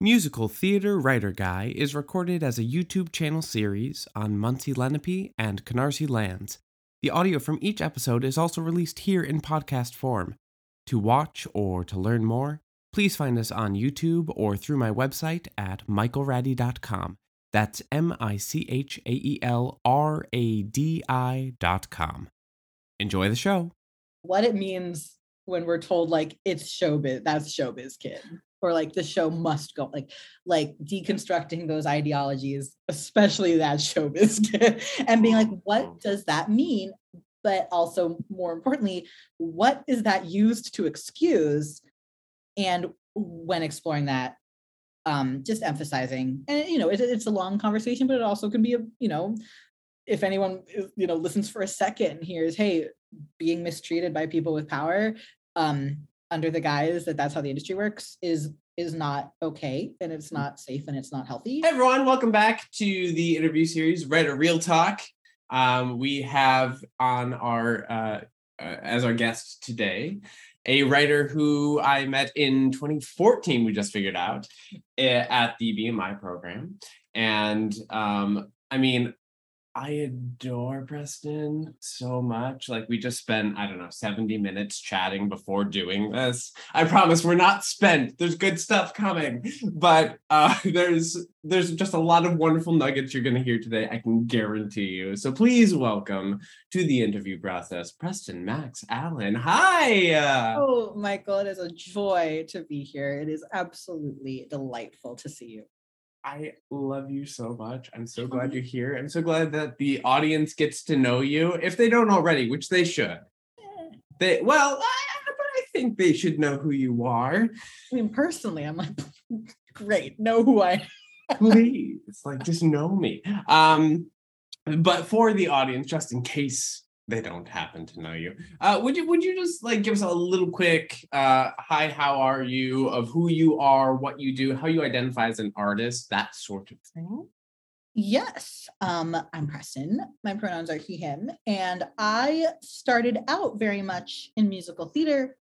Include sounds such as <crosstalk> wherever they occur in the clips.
Musical Theater Writer Guy is recorded as a YouTube channel series on Munsee Lenape and Canarsie lands. The audio from each episode is also released here in podcast form. To watch or to learn more, please find us on YouTube or through my website at michaelradi.com. That's M I C H A E L R A D I dot com. Enjoy the show. what it means when we're told like it's showbiz that's showbiz kid or like the show must go like like deconstructing those ideologies especially that showbiz and being like what does that mean? But also more importantly what is that used to excuse? And when exploring that um just emphasizing and you know it, it's a long conversation but it also can be a you know if anyone you know listens for a second and hears hey being mistreated by people with power um under the guise that that's how the industry works is is not okay and it's not safe and it's not healthy Hey everyone, welcome back to the interview series, Read a Real Talk. Um, we have on our uh, uh, as our guest today a writer who I met in 2014. We just figured out eh, at the BMI program, and um, I mean, I adore Preston so much. Like we just spent, I don't know, 70 minutes chatting before doing this. I promise we're not spent. There's good stuff coming. But uh <laughs> there's there's just a lot of wonderful nuggets you're gonna hear today, I can guarantee you. So please welcome to the interview process, Preston Max Allen. Hi. Uh, oh michael it is a joy to be here it is absolutely delightful to see you I love you so much. I'm so glad you're here. I'm so glad that the audience gets to know you if they don't already, which they should. They well, I, but I think they should know who you are. i mean personally i'm like <laughs> great know who i Please, like just know me. Um, but for the audience, just in case they don't happen to know you, uh, would you would you just like give us a little quick uh, hi, how are you, of who you are, what you do, how you identify as an artist, that sort of thing. Yes, um, I'm Preston. My pronouns are he, him, and I started out very much in musical theater.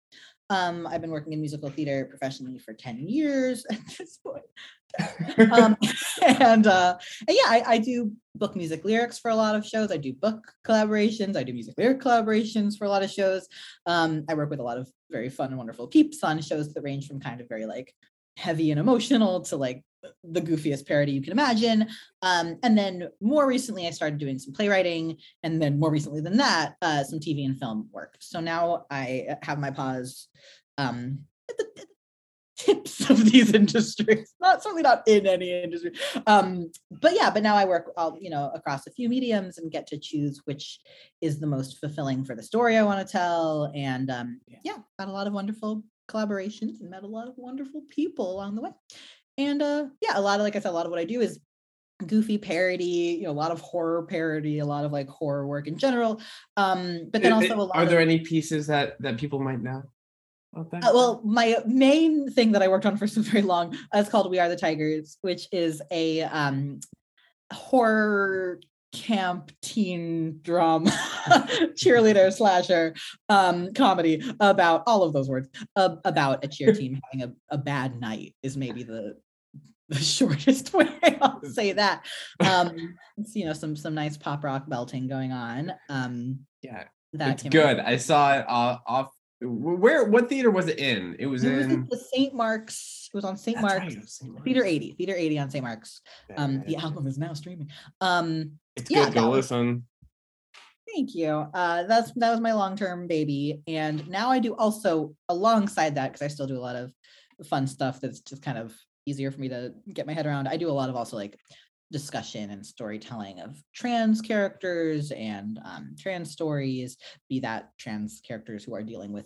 Um, I've been working in musical theater professionally for 10 years <laughs> at this point. <laughs> um, and, uh, and yeah, I, I do book music lyrics for a lot of shows. I do book collaborations. I do music lyric collaborations for a lot of shows. Um, I work with a lot of very fun and wonderful peeps on shows that range from kind of very like heavy and emotional to like the goofiest parody you can imagine. Um, and then more recently, I started doing some playwriting, and then more recently than that, uh, some TV and film work. So now I have my paws um, at the, at the tips of these <laughs> industries. Not certainly not in any industry, um, but yeah. But now I work, all you know, across a few mediums and get to choose which is the most fulfilling for the story I want to tell. And um, Yeah. had a lot of wonderful collaborations and met a lot of wonderful people along the way and uh yeah a lot of like i said a lot of what i do is goofy parody you know a lot of horror parody a lot of like horror work in general um but then also a lot are of, there any pieces that that people might know? that? uh, well my main thing that i worked on for <laughs> so very long uh, is called we are the tigers which is a um horror camp teen drama <laughs> cheerleader slasher um comedy about all of those words uh, about a cheer team having a, a bad night is maybe the the <laughs> shortest way I'll say that. Um, it's, you know, some some nice pop rock belting going on. Um, yeah, that it's came good. out. I saw it uh, off. Where? What theater was it in? It was It was in. the St. Mark's. It was on St. That's right, Mark's. it was St. Theater 80, Theater 80 on St. Mark's. Um, the album is now streaming. Um, It's yeah, good. Go was- listen. Thank you. Uh, that's that was my long term baby, and now I do also alongside that because I still do a lot of fun stuff that's just kind of easier for me to get my head around. I do a lot of also like discussion and storytelling of trans characters and um, trans stories, be that trans characters who are dealing with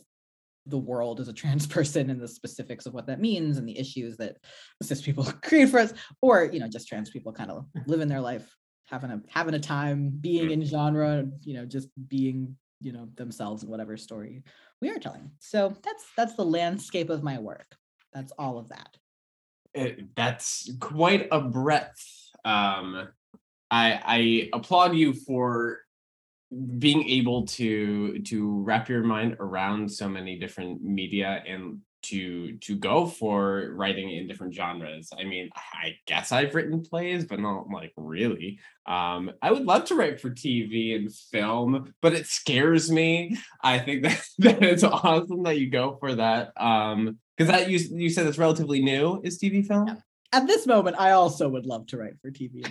the world as a trans <laughs> person and the specifics of what that means and the issues that cis people <laughs> create for us, or you know just trans people kind of living their life having a having a time being in genre you know just being you know themselves in whatever story we are telling. So that's that's the landscape of my work. That's all of that. It, that's quite a breadth. Um, I I applaud you for being able to to wrap your mind around so many different media and to to go for writing in different genres. I mean, I guess I've written plays, but not like really. Um, I would love to write for TV and film, but it scares me. I think <laughs> that, that it's awesome that you go for that. Um, because that you you said it's relatively new is TV film. At this moment, I also would love to write for TV.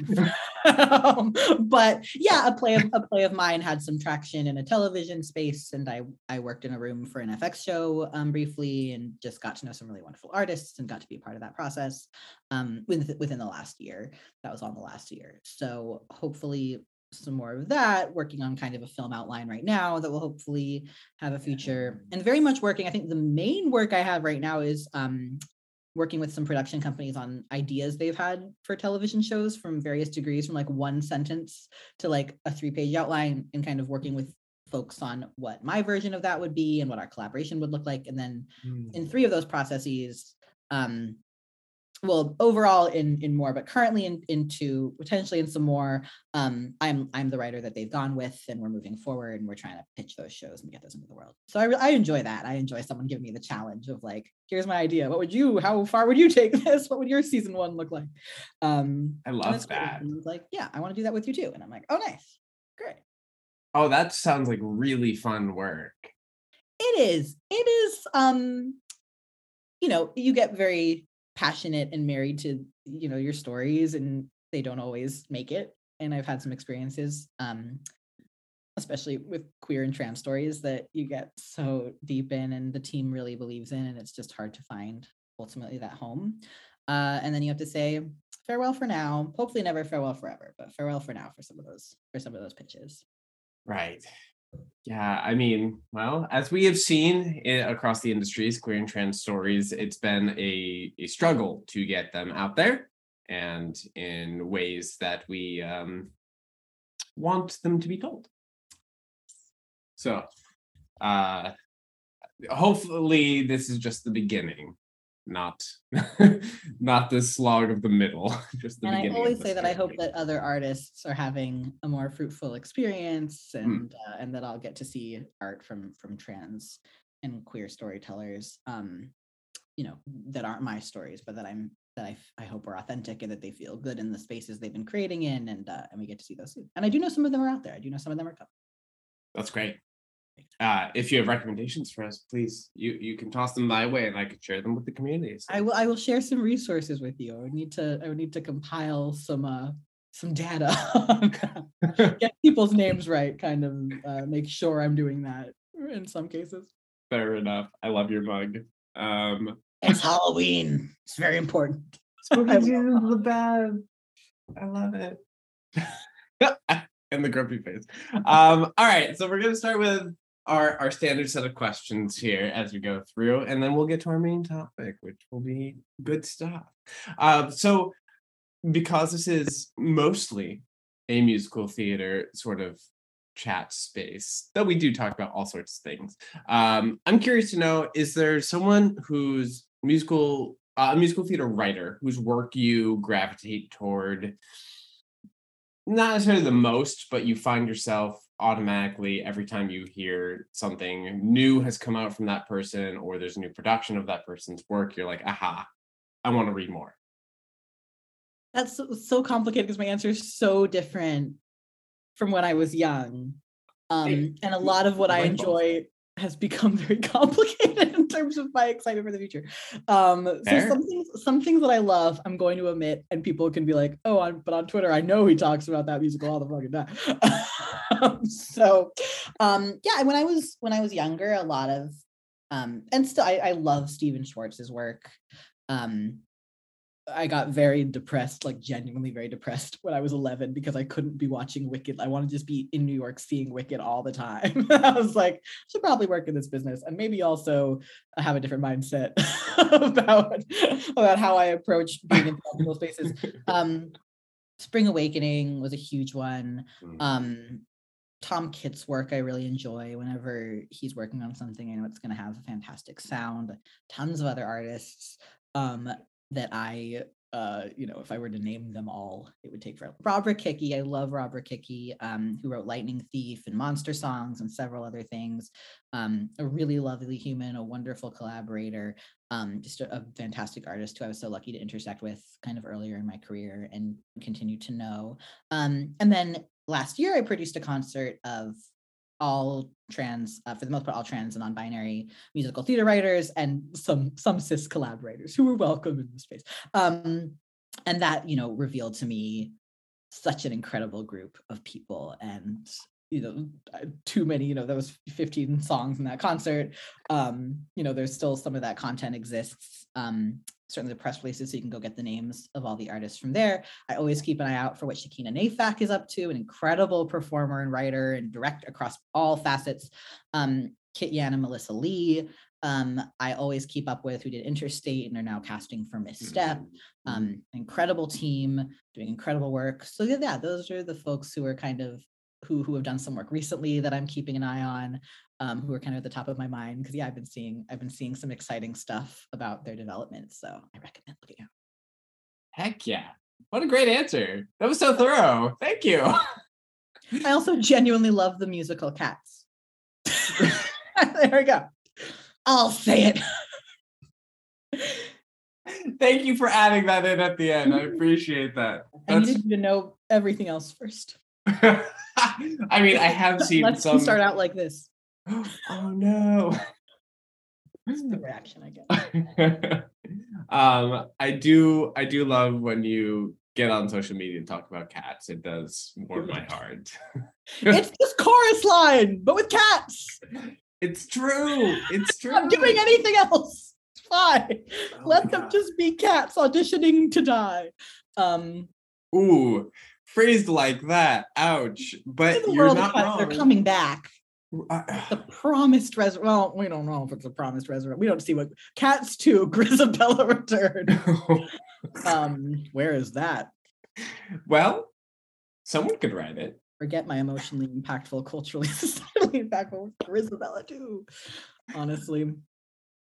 <laughs> um, but yeah, a play of a play of mine had some traction in a television space, and I I worked in a room for an FX show um, briefly, and just got to know some really wonderful artists, and got to be a part of that process um, within within the last year. That was on the last year. So hopefully. Some more of that, working on kind of a film outline right now that will hopefully have a future, and very much working. I think the main work I have right now is um, working with some production companies on ideas they've had for television shows from various degrees from like one sentence to like a three page outline and kind of working with folks on what my version of that would be and what our collaboration would look like and then mm. in three of those processes um, well overall in in more but currently in, into potentially in some more um i'm i'm the writer that they've gone with and we're moving forward and we're trying to pitch those shows and get those into the world. So i, I enjoy that. I enjoy someone giving me the challenge of like here's my idea. What would you how far would you take <laughs> this? What would your season one look like? Um i love that. Like yeah i want to do that with you too. And i'm like oh nice. Great. Oh that sounds like really fun work. It is. It is um you know you get very passionate and married to you know your stories and they don't always make it and i've had some experiences um especially with queer and trans stories that you get so deep in and the team really believes in and it's just hard to find ultimately that home. Uh, and then you have to say farewell for now. Hopefully never farewell forever but farewell for now for some of those for some of those pitches. Right yeah, I mean, well, as we have seen in, across the industries, queer and trans stories, it's been a, a struggle to get them out there and in ways that we um, want them to be told. So, uh, hopefully, this is just the beginning not <laughs> not the slog of the middle <laughs> just the and i always say that i hope that other artists are having a more fruitful experience hmm. and mm. uh, and that i'll get to see art from from trans and queer storytellers um you know that aren't my stories but that i'm that I, I hope are authentic and that they feel good in the spaces they've been creating in and uh, and we get to see those too. and i do know some of them are out there i do know some of them are coming that's great uh, if you have recommendations for us, please you you can toss them my way, and I could share them with the community. So. I will I will share some resources with you. I would need to I would need to compile some uh some data, <laughs> <laughs> get people's names right, kind of uh, make sure I'm doing that in some cases. Fair enough. I love your mug. Um, it's Halloween. It's very important. Spooky season's <laughs> the best. I love it. and the grumpy face. Um, all right, so we're gonna start with our, our standard set of questions here as we go through, and then we'll get to our main topic, which will be good stuff. Uh, so, because this is mostly a musical theater sort of chat space, though we do talk about all sorts of things, um, I'm curious to know is there someone who's musical, uh, a musical theater writer whose work you gravitate toward? Not necessarily the most, but you find yourself automatically every time you hear something new has come out from that person or there's a new production of that person's work you're like aha i want to read more. That's so, so complicated because my answer is so different from when i was young. Um, and a lot of what i enjoy has become very <laughs> complicated in terms of my excitement for the future. Um, so some things, some things that I love, I'm going to omit, and people can be like, "Oh, on, but on Twitter, I know he talks about that musical all the fucking time." <laughs> um, so, um, yeah, when I was when I was younger, a lot of, um, and still, I, I love Stephen Schwartz's work. Um, I got very depressed, like genuinely very depressed when I was 11 because I couldn't be watching Wicked. I wanted to just be in New York seeing Wicked all the time. <laughs> I was like, I should probably work in this business and maybe also have a different mindset <laughs> about about how I approach being in public spaces. Um, Spring Awakening was a huge one. Mm. Um, Tom Kitt's work I really enjoy. Whenever he's working on something, I know it's going to have a fantastic sound. Tons of other artists. Um, that I uh, you know, if I were to name them all, it would take forever. Robert Rokicki, I love Robert Rokicki, um, who wrote Lightning Thief and Monster Songs and several other things. Um, a really lovely human, a wonderful collaborator. Um, just a, a fantastic artist who I was so lucky to intersect with kind of earlier in my career and continue to know. Um, and then last year, I produced a concert of all trans, uh, for the most part, all trans and non-binary musical theater writers and some some cis collaborators who were welcome in the space. Um, and that you know revealed to me such an incredible group of people and you know uh, too many you know there was 15 songs in that concert um you know there's still some of that content exists um certainly the press releases so you can go get the names of all the artists from there i always keep an eye out for what shakina nayfack is up to an incredible performer and writer and direct across all facets um kit yan and melissa li um, I always keep up with who did Interstate and are now casting for Misstep. Mm-hmm. Um, incredible team doing incredible work. So yeah, those are the folks who are kind of who who have done some work recently that I'm keeping an eye on, um, who are kind of at the top of my mind because yeah, I've been seeing I've been seeing some exciting stuff about their development. So I recommend looking out. Heck yeah. What a great answer. That was so thorough. Thank you. <laughs> I also genuinely love the musical Cats. <laughs> there we go. I'll say it. <laughs> Thank you for adding that in at the end. I appreciate that. I That's, needed you to know everything else first. <laughs> I mean, I have <laughs> seen Let's some. start out like this. <gasps> oh no. That's the reaction I get. <laughs> um, I do. I do love when you get on social media and talk about cats. It does warm my heart. It's this chorus line, but with cats. It's true. It's true. I'm doing anything else. It's fine. Oh Let them God. just be cats auditioning to die. Um, Ooh, phrased like that. Ouch. But in the you're world of not cats, wrong. they're coming back. Uh, The <sighs> promised res. Well, we don't know if it's a promised resurrection. We don't see what cats too. <laughs> Grizabella return. <laughs> Um, where is that? well, someone could write it. Forget my emotionally impactful, culturally <laughs> societally impactful Grizabella too. Honestly,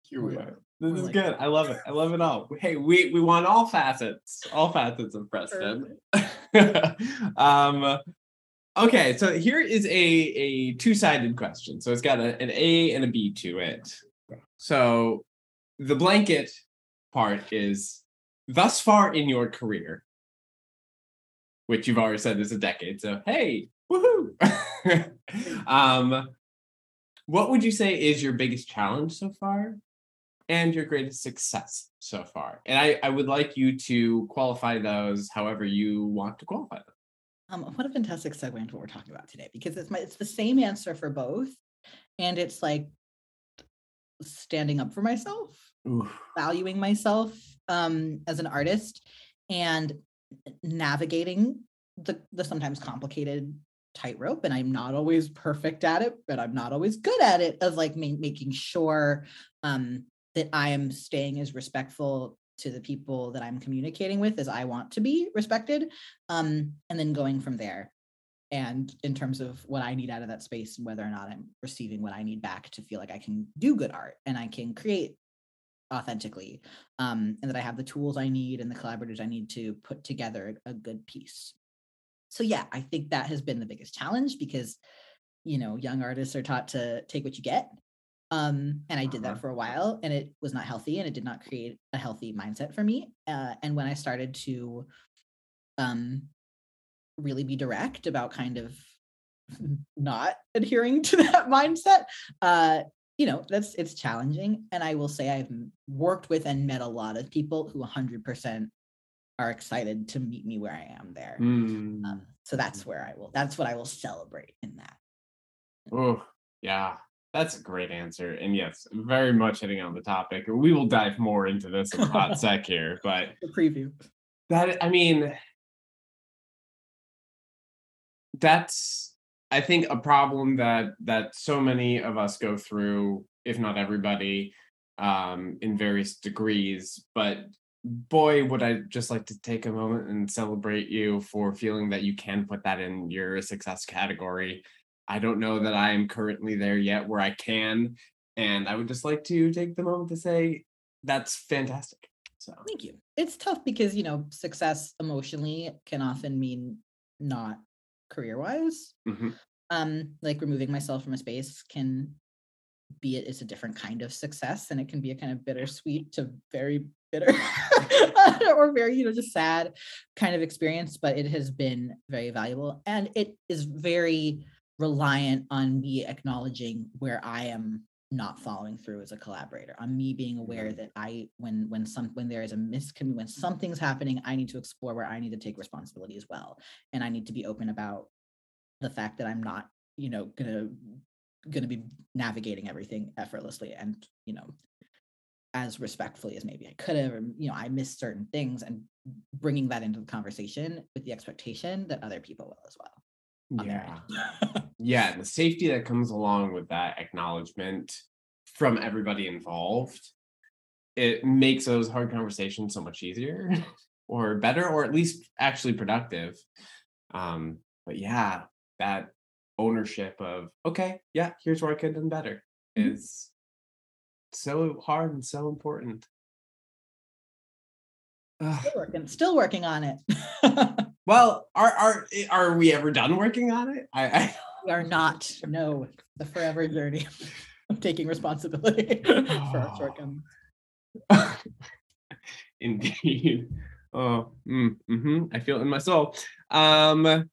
Here we are. This more is like good. I love it. I love it all. Hey, we we want all facets, all facets of Preston. <laughs> um, okay, so here is a a two sided question. So it's got a, an A and a B to it. So the blanket part is thus far in your career, which you've already said is a decade. So hey, woohoo! <laughs> um, what would you say is your biggest challenge so far? And your greatest success so far. And I, I would like you to qualify those however you want to qualify them. Um, what a fantastic segue into what we're talking about today, because it's my it's the same answer for both, and it's like standing up for myself, valuing myself um, as an artist, and navigating the the sometimes complicated tightrope. And I'm not always perfect at it, but I'm not always good at it. Of like ma- making sure um, that I am staying as respectful to the people that I'm communicating with as I want to be respected um, and then going from there. And in terms of what I need out of that space and whether or not I'm receiving what I need back to feel like I can do good art and I can create authentically, um, and that I have the tools I need and the collaborators I need to put together a good piece. So yeah, I think that has been the biggest challenge because you know young artists are taught to take what you get um, and I did Uh-huh. that for a while, and it was not healthy, and it did not create a healthy mindset for me. Uh, and when I started to um, really be direct about kind of <laughs> not adhering to <laughs> that mindset, uh, you know, that's it's challenging. And I will say I've worked with and met a lot of people who 100% are excited to meet me where I am there. Mm. Um, so that's where I will. That's what I will celebrate in that. Oh, yeah. That's a great answer. And yes, very much hitting on the topic. We will dive more into this in a hot <laughs> sec here, but The preview. that I mean that's I think a problem that that so many of us go through, if not everybody, um, in various degrees. But boy, would I just like to take a moment and celebrate you for feeling that you can put that in your success category. I don't know that I am currently there yet where I can. And I would just like to take the moment to say that's fantastic. So Thank you. It's tough because, you know, success emotionally can often mean not career wise. mhm. Um, like removing myself from a space can be it is a different kind of success and it can be a kind of bittersweet to very bitter <laughs> or very you know just sad kind of experience but it has been very valuable and it is very reliant on me acknowledging where i am not following through as a collaborator. On me being aware mm-hmm. that i when when some when there is a miscommunication when something's happening i need to explore where i need to take responsibility as well. And i need to be open about the fact that i'm not you know gonna gonna be navigating everything effortlessly and you know as respectfully as maybe i could have or you know i missed certain things and bringing that into the conversation with the expectation that other people will as well Yeah. Yeah. The safety that comes along with that acknowledgement from everybody involved, it makes those hard conversations so much easier <laughs> or better, or at least actually productive. Um, but yeah, that ownership of, okay, yeah, here's where I could have done better Mhm. is so hard and so important. Still working still working on it <laughs> Well, are are are we ever done working on it? I, I we are not no the forever journey of taking responsibility <laughs> for our shortcomings <laughs> Indeed. Oh, mm, hmm I feel it in my soul. Um,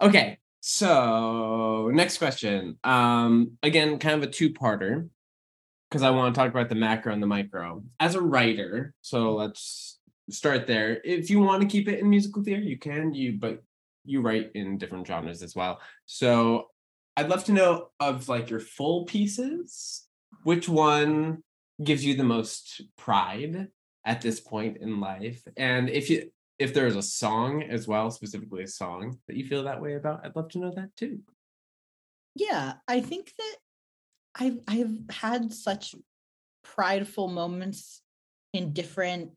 okay, so next question. Um, again, kind of a two-parter because I want to talk about the macro and the micro. As a writer, so let's start there. If you want to keep it in musical theater, you can. You but you write in different genres as well. So I'd love to know of like your full pieces, which one gives you the most pride at this point in life and if you if there's a song as well specifically a song that you feel that way about i'd love to know that too yeah i think that i've i've had such prideful moments in different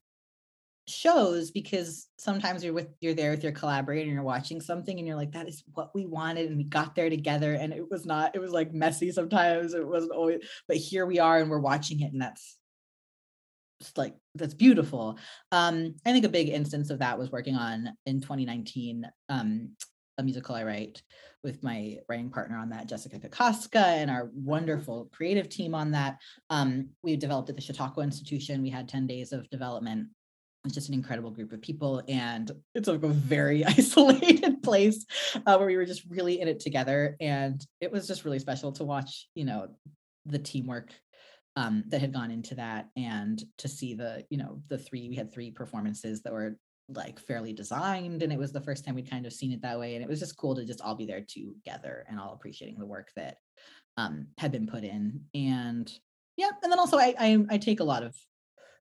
shows because sometimes you're with you're there with your collaborator and you're watching something and you're like that is what we wanted and we got there together and it was not it was like messy sometimes it wasn't always but here we are and we're watching it and that's just like that's beautiful. Um i think a big instance of that was working on in 2019 um a musical i write with my writing partner on that jessica kahkoska and our wonderful creative team on that. Um we developed at the chautauqua institution. We had 10 days of development it's just an incredible group of people and it's like a very <laughs> isolated place uh, where we were just really in it together and it was just really special to watch you know the teamwork um, that had gone into that and to see the you know the three we had three performances that were like fairly designed and it was the first time we'd kind of seen it that way and it was just cool to just all be there together and all appreciating the work that um, had been put in and yeah and then also I, I i take a lot of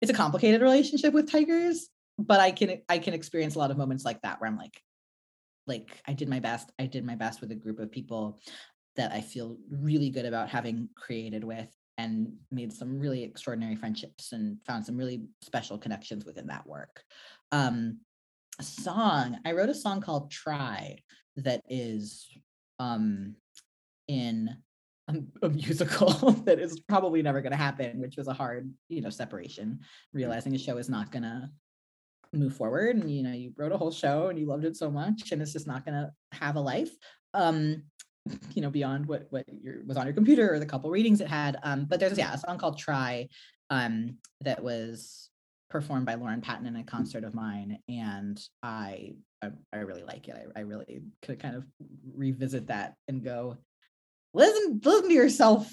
it's a complicated relationship with tigers but i can i can experience a lot of moments like that where i'm like like i did my best i did my best with a group of people that i feel really good about having created with and made some really extraordinary friendships and found some really special connections within that work. Um a song i wrote a song called try that is um in a, a musical <laughs> that is probably never going to happen which was a hard you know separation realizing a show is not going to move forward and you know you wrote a whole show and you loved it so much and it's just not going to have a life um <laughs> you know beyond what what your was on your computer or the couple readings it had um but there's yeah a song called try um that was performed by lauren patten in a concert of mine and i i, I really like it. I, I really could kind of revisit that and go listen listen to yourself.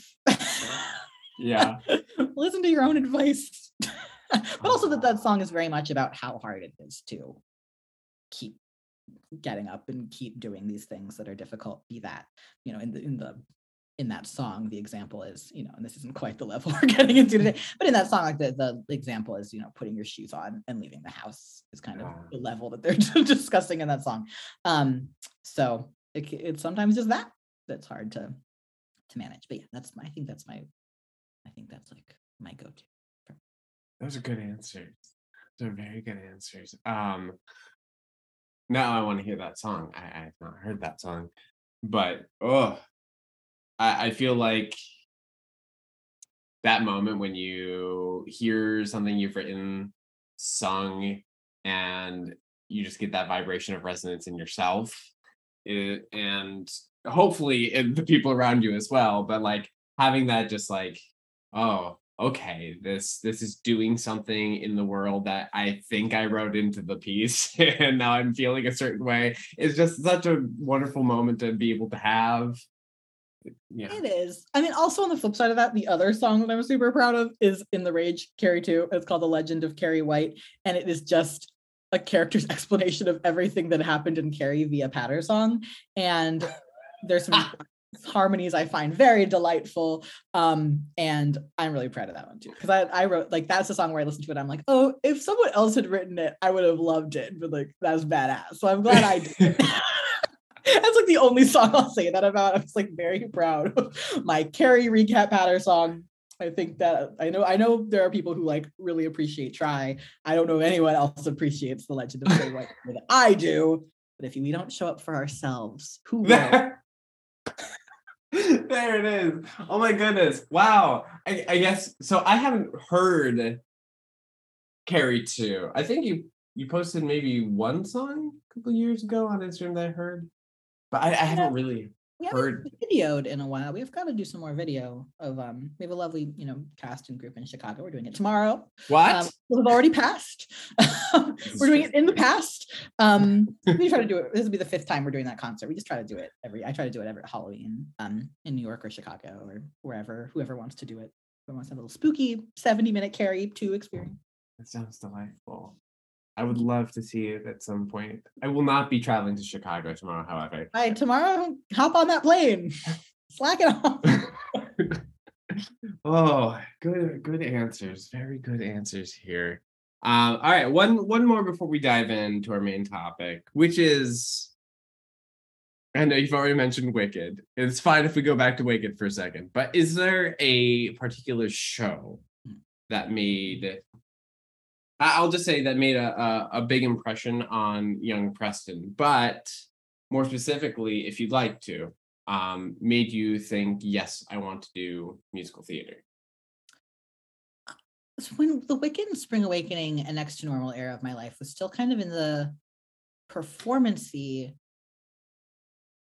Yeah. <laughs> Listen to your own advice. <laughs> But also that that song is very much about how hard it is to keep getting up and keep doing these things that are difficult. Be that you know in the in the in that song the example is you know and this isn't quite the level <laughs> we're getting into today but in that song like the, the example is you know putting your shoes on and leaving the house is kind of the level that they're discussing in that song. Um so it, it's sometimes just that that's hard to to manage but yeah that's my i think that's my i think that's like my go-to those are good answers. Those are very good answers. Um now i want to hear that song. I i've not heard that song but oh I, I feel like that moment when you hear something you've written sung and you just get that vibration of resonance in yourself it, and hopefully in the people around you as well but like having that just like, oh, okay, this this is doing something in the world that I think I wrote into the piece, <laughs> and now I'm feeling a certain way. It's just such a wonderful moment to be able to have. Yeah. It is. I mean, also on the flip side of that, the other song that I'm super proud of is In the Rage, Carrie 2. It's called The Legend of Carrie White. And it is just a character's <laughs> explanation of everything that happened in Carrie via Patter song. And <laughs> there's some <laughs> harmonies I find very delightful. Um, and I'm really proud of that one too. Because I, I wrote like that's a song where I listened to it. I'm like, oh, if someone else had written it, I would have loved it. But like that's badass. So I'm glad I did. <laughs> that's like the only song I'll say that about. I was like very proud of my Carrie recap patter song. I think that I know I know there are people who like really appreciate try. I don't know if anyone else appreciates the legend of Carrie White that I do. But if we don't show up for ourselves, who <laughs> will? There it is. Oh my goodness. Wow. I, I, guess so. I haven't heard Carrie 2. I think you you posted maybe one song a couple years ago on Instagram that I heard, but I, I haven't really we haven't videoed in a while. We've got to do some more video of um. We have a lovely, you know, cast and group in Chicago. We're doing it tomorrow. What? Um, we've already passed. <laughs> we're doing it in the past. Um, <laughs> we try to do it. This will be the fifth time we're doing that concert. We just try to do it every. I try to do it every Halloween. Um, in New York or Chicago or wherever. Whoever wants to do it. Who wants to have a little spooky seventy minute Carrie two experience. That sounds delightful. I would love to see it at some point. I will not be traveling to Chicago tomorrow, however. All right, tomorrow, hop on that plane. <laughs> Slack it off. <laughs> oh, good, good answers. Very good answers here. Um, all right, one one more before we dive into our main topic, which is I know you've already mentioned Wicked. It's fine if we go back to Wicked for a second, but is there a particular show that made I'll just say that made a, a, a big impression on young Preston, but more specifically, if you'd like to, um, made you think, yes, I want to do musical theater? So when the Wicked and Spring Awakening and Next to Normal era of my life was still kind of in the performancy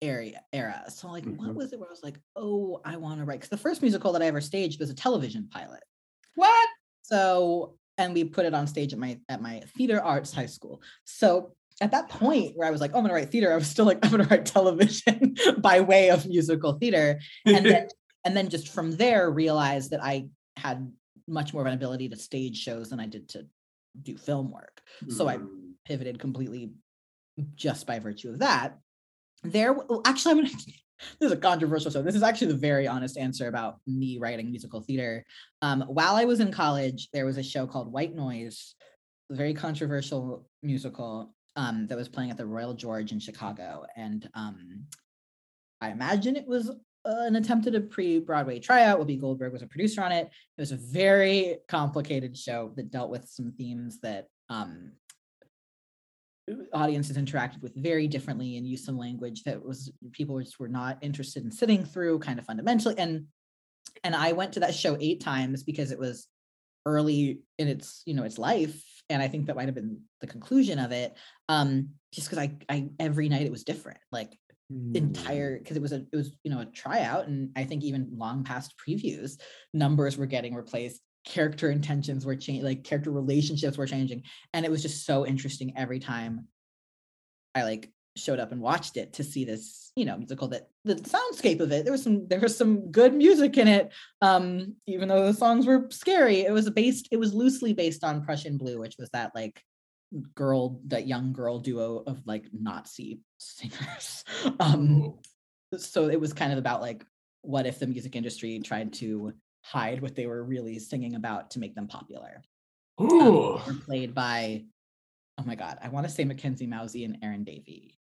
area era. So like, mm-hmm. what was it where I was like, oh, I want to write? Because the first musical that I ever staged was a television pilot. What? So and we put it on stage at my at my theater arts high school. So at that point where I was like, oh, I'm gonna write theater, I was still like, <laughs> I'm gonna write television <laughs> by way of musical theater. And then <laughs> and then just from there realized that I had much more of an ability to stage shows than I did to do film work. Mm. So I hmm. pivoted completely just by virtue of that. There actually I'm gonna this is a controversial show. This is actually the very honest answer about me writing musical theater. Um, while I was in college, there was a show called White Noise, very controversial musical um, that was playing at the Royal George in Chicago. And um, I imagine it was an attempt at a pre-Broadway tryout. Whoopi Goldberg was a producer on it. It was a very complicated show that dealt with some themes that um, audiences interacted with very differently and used some language that was people just were not interested in sitting through kind of fundamentally and and i went to that show eight times because it was early in its you know its life and i think that might have been the conclusion of it um just because i i every night it was different like mm. entire because it was a it was you know a tryout and i think even long past previews numbers were getting replaced character intentions were changing, like character relationships were changing. And it was just so interesting every time I like showed up and watched it to see this, you know, musical that the soundscape of it, there was some there was some good music in it. Um, even though the songs were scary, it was based, it was loosely based on Prussian Blue, which was that like girl, that young girl duo of like Nazi singers. <laughs> um so it was kind of about like what if the music industry tried to hide what they were really singing about to make them popular. Um, played by, oh my God, I want to say Mackenzie Mauzy and Erin Davie.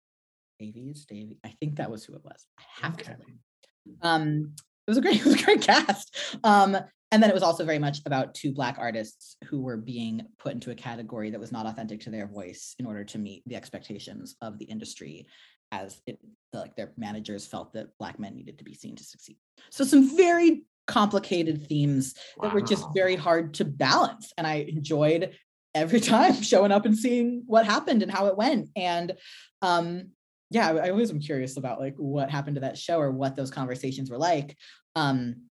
Davies, Davie. I think that was who it was. I have okay. to. Um, it was a great, <laughs> it was a great cast. Um, and then it was also very much about two black artists who were being put into a category that was not authentic to their voice in order to meet the expectations of the industry as it like their managers felt that black men needed to be seen to succeed so some very complicated themes wow. that were just very hard to balance. And I enjoyed every <laughs> time showing up and seeing what happened and how it went. And um, yeah, I, I always am curious about like what happened to that show or what those conversations were like. Um,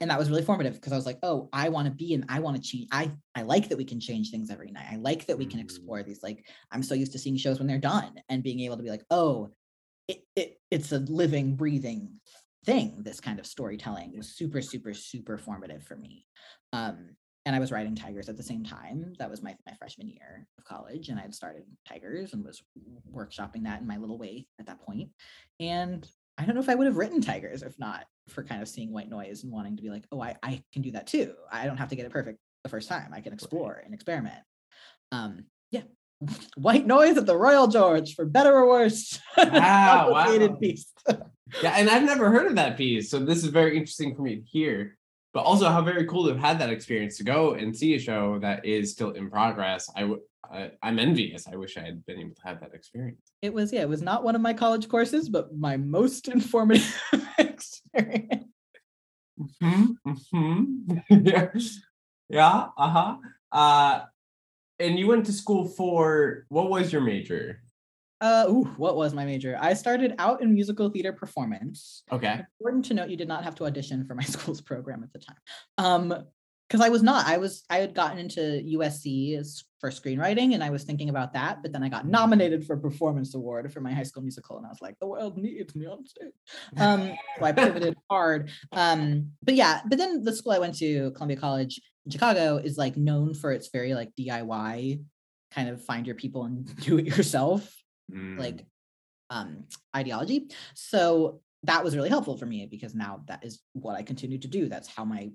and that was really formative because I was like, oh, I want to be and I want to change. I I like that we can change things every night. I like that we can Mm. explore these. Like I'm so used to seeing shows when they're done and being able to be like, oh, it, it it's a living, breathing thing. This kind of storytelling was super, super, super formative for me. Um, and I was writing Tigers at the same time. That was my my freshman year of college, and I had started Tigers and was workshopping that in my little way at that point. And I don't know if I would have written Tigers if not for kind of seeing white noise and wanting to be like, oh, I, I can do that too. I don't have to get it perfect the first time. I can explore and experiment. Um, yeah. White noise at the Royal George for better or worse. <laughs> Wow, wow. piece. Yeah, and I've never heard of that piece, so this is very interesting for me to hear. But also, how very cool to have had that experience to go and see a show that is still in progress. I, I'm envious. I wish I had been able to have that experience. It was, yeah, it was not one of my college courses, but my most <laughs> informative <laughs> experience. hmm hmm yeah, yeah, uh-huh. Uh and you went to school for what was your major? Uh, ooh, what was my major? I started out in musical theater performance. Okay. important to note you did not have to audition for my <laughs> school's program at the time um because i was not i was i had gotten into usc for screenwriting and i was thinking about that but then i got nominated for a performance award for my high school musical and i was like the world needs me on stage um so i pivoted <laughs> hard um but yeah but then the school i went to columbia college chicago is like known for its very like diy kind of find your people and <laughs> do it yourself Mm, like um ideology. So that was really helpful for me because now that is what i continue to do. That's how my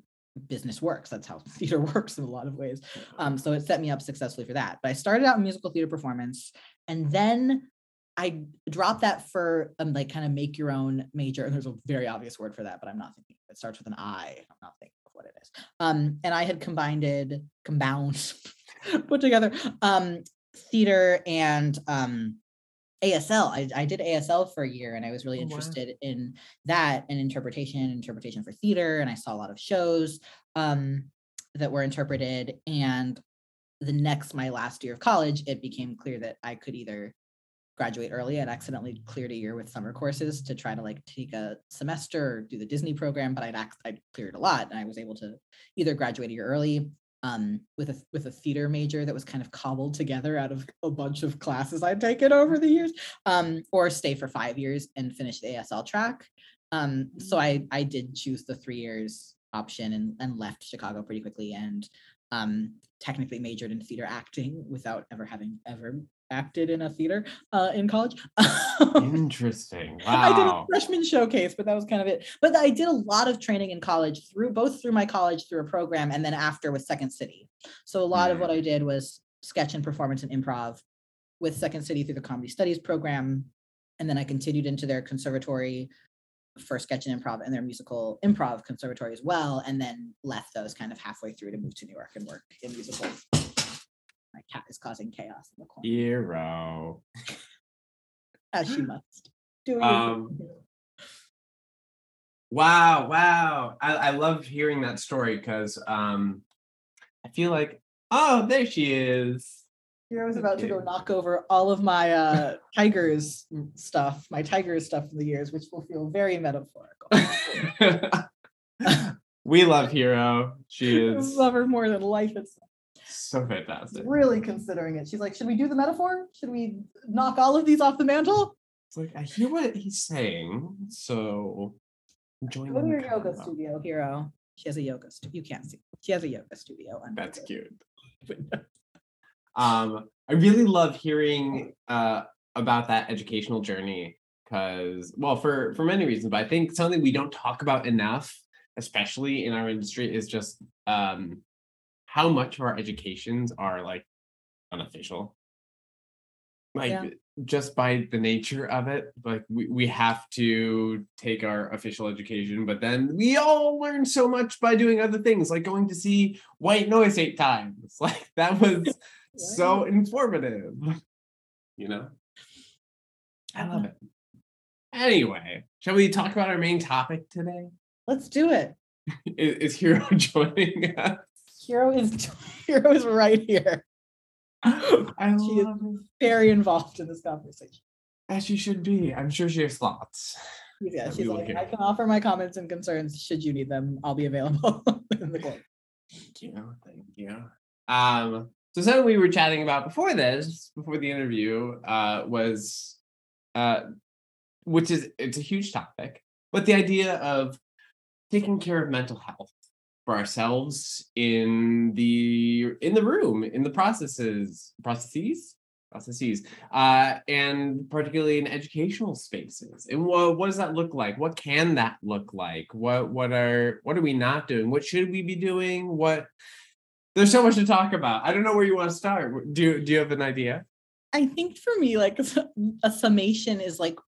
business works. That's how <laughs> theater works in a lot of ways. Um so it set me up successfully for that. But i started out in musical theater performance and then i dropped that for um like kind of make your own major and there's a very obvious word for that but i'm not thinking. It starts with an i i'm not thinking of what it is um and i had combined it compound <laughs> put together um theater and um ASL. I, I did ASL for a year and I was really Oh, wow. interested in that and interpretation, interpretation for theater. And I saw a lot of shows um, that were interpreted. And the next, my last year of college, it became clear that I could either graduate early. I'd accidentally cleared a year with summer courses to try to like take a semester or do the Disney program, but I'd act, I'd cleared a lot and I was able to either graduate a year early um, with a with a theater major that was kind of cobbled together out of a bunch of classes I'd taken over the years, um, or stay for five years and finish the ASL track. Um, so I I did choose the three years option and, and left Chicago pretty quickly and um, technically majored in theater acting without ever having ever acted in a theater uh, in college. <laughs> Interesting. Wow. I did a freshman showcase, but that was kind of it. But I did a lot of training in college through both through my college through a program and then after with Second City. So a lot of Mm. what I did was sketch and performance and improv with Second City through the comedy studies program. And then I continued into their conservatory for sketch and improv and their musical improv conservatory as well. And then left those kind of halfway through to move to New York and work in musicals. My cat is causing chaos in the corner, Hero. as she must. Do Um. Wow, wow. I, I love hearing that story because um I feel like, oh, there she is. Here I was about to go knock over all of my uh tigers stuff, my tigers stuff from the years, which will feel very metaphorical. <laughs> we love Hero. She <laughs> is love her more than life itself. So fantastic. Really considering it. She's like, should we do the metaphor? Should we knock all of these off the mantle? It's like I hear what he's saying, so join Go to your yoga convo. studio, hero. She has a yoga studio. You can't see. She has a yoga studio. under That's the cute. <laughs> Um, I really love hearing uh about that educational journey because, well, for for many reasons, but I think something we don't talk about enough, especially in our industry, is just um how much of our educations are like unofficial. Like Yeah. Eh, just by the nature of it, like we, we have to take our official education, but then we all learn so much by doing other things, like going to see white noise eight times. <laughs> Like that was <laughs> so informative. <laughs> You know? I love it. Anyway, shall we talk about our main topic today? Let's do it. Is, is Hero joining us? Hero is <laughs> Hero is right here. I She is- it. Very involved in this conversation. As she should be. I'm sure she has thoughts. Yeah, she's like. I can offer my comments and concerns should you need them. I'll be available <laughs> in the court. Thank you. Thank you. Um, so something we were chatting about before this, before the interview, uh, was uh which is it's a huge topic, but the idea of taking care of mental health for ourselves in the in the room, in the processes, processes, processes, uh, and particularly in educational spaces. And what what does that look like? What can that look like? What what are what are we not doing? What should we be doing? What there's so much to talk about. I don't know where you want to start. Do do you have an idea? I think for me, like <laughs> a summation is like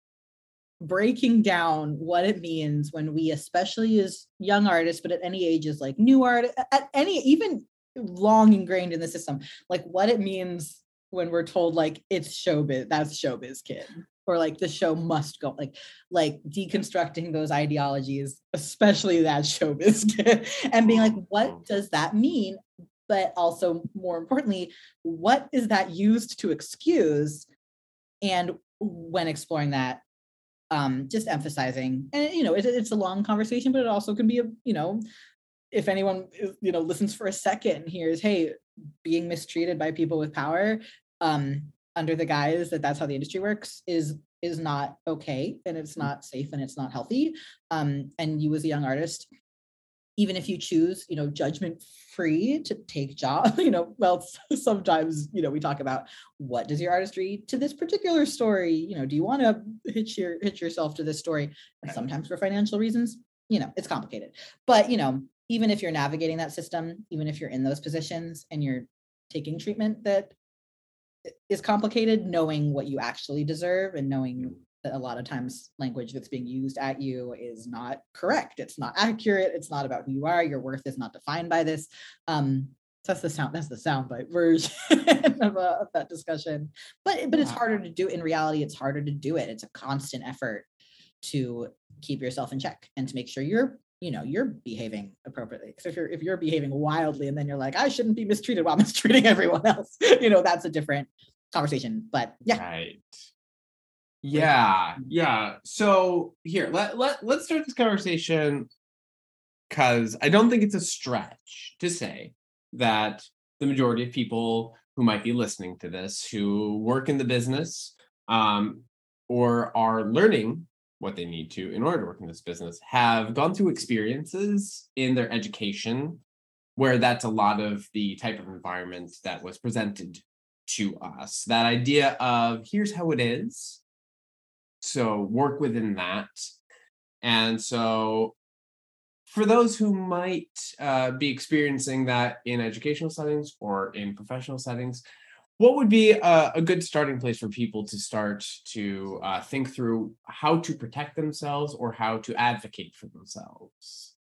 breaking down what it means when we, especially as young artists, but at any age, is like new art, at any even long ingrained in the system, like what it means when we're told like it's showbiz, that's showbiz kid. Or like the show must go, like like deconstructing those ideologies, especially that showbiz <laughs> kid, and being like, what mm-hmm. does that mean? But also more importantly, what is that used to excuse? And when exploring that, um, just emphasizing, and you know, it, it's a long conversation, but it also can be a, you know, if anyone you know listens for a second and hears, hey, being mistreated by people with power, um, under the guise that that's how the industry works, is is not okay, and it's not safe, and it's not healthy. Um, and you as a young artist, even if you choose, you know, judgment free to take job, <laughs> you know, well, sometimes, you know, we talk about what does your artistry to this particular story, you know, do you want to hitch your hitch yourself to this story? And sometimes for financial reasons, you know, it's complicated. But, you know, even if you're navigating that system, even if you're in those positions and you're taking treatment that eh, is complicated, knowing what you actually deserve and knowing that a lot of times language that's being used at you is not correct. It's not accurate. It's not about who you are. Your worth is not defined by this. Um, so that's the sound. That's the soundbite version <laughs> of, uh, of that discussion. But but it's harder to do. In reality, it's harder to do it. It's a constant effort to keep yourself in check and to make sure you're you know you're behaving appropriately because if you're if you're behaving wildly and then you're like i shouldn't be mistreated while <laughs> mistreating everyone else <laughs> you know that's a different conversation but yeah Right. Yeah, yeah. So here, let let let's start this conversation because I don't think it's a stretch to say that the majority of people who might be listening to this who work in the business um, or are learning what they need to in order to work in this business have gone through experiences in their education where that's a lot of the type of environment that was presented to us. That idea of here's how it is. So work within that. And so for those who might uh, be experiencing that in educational settings or in professional settings, what would be a, a good starting place for people to start to uh, think through how to protect themselves or how to advocate for themselves?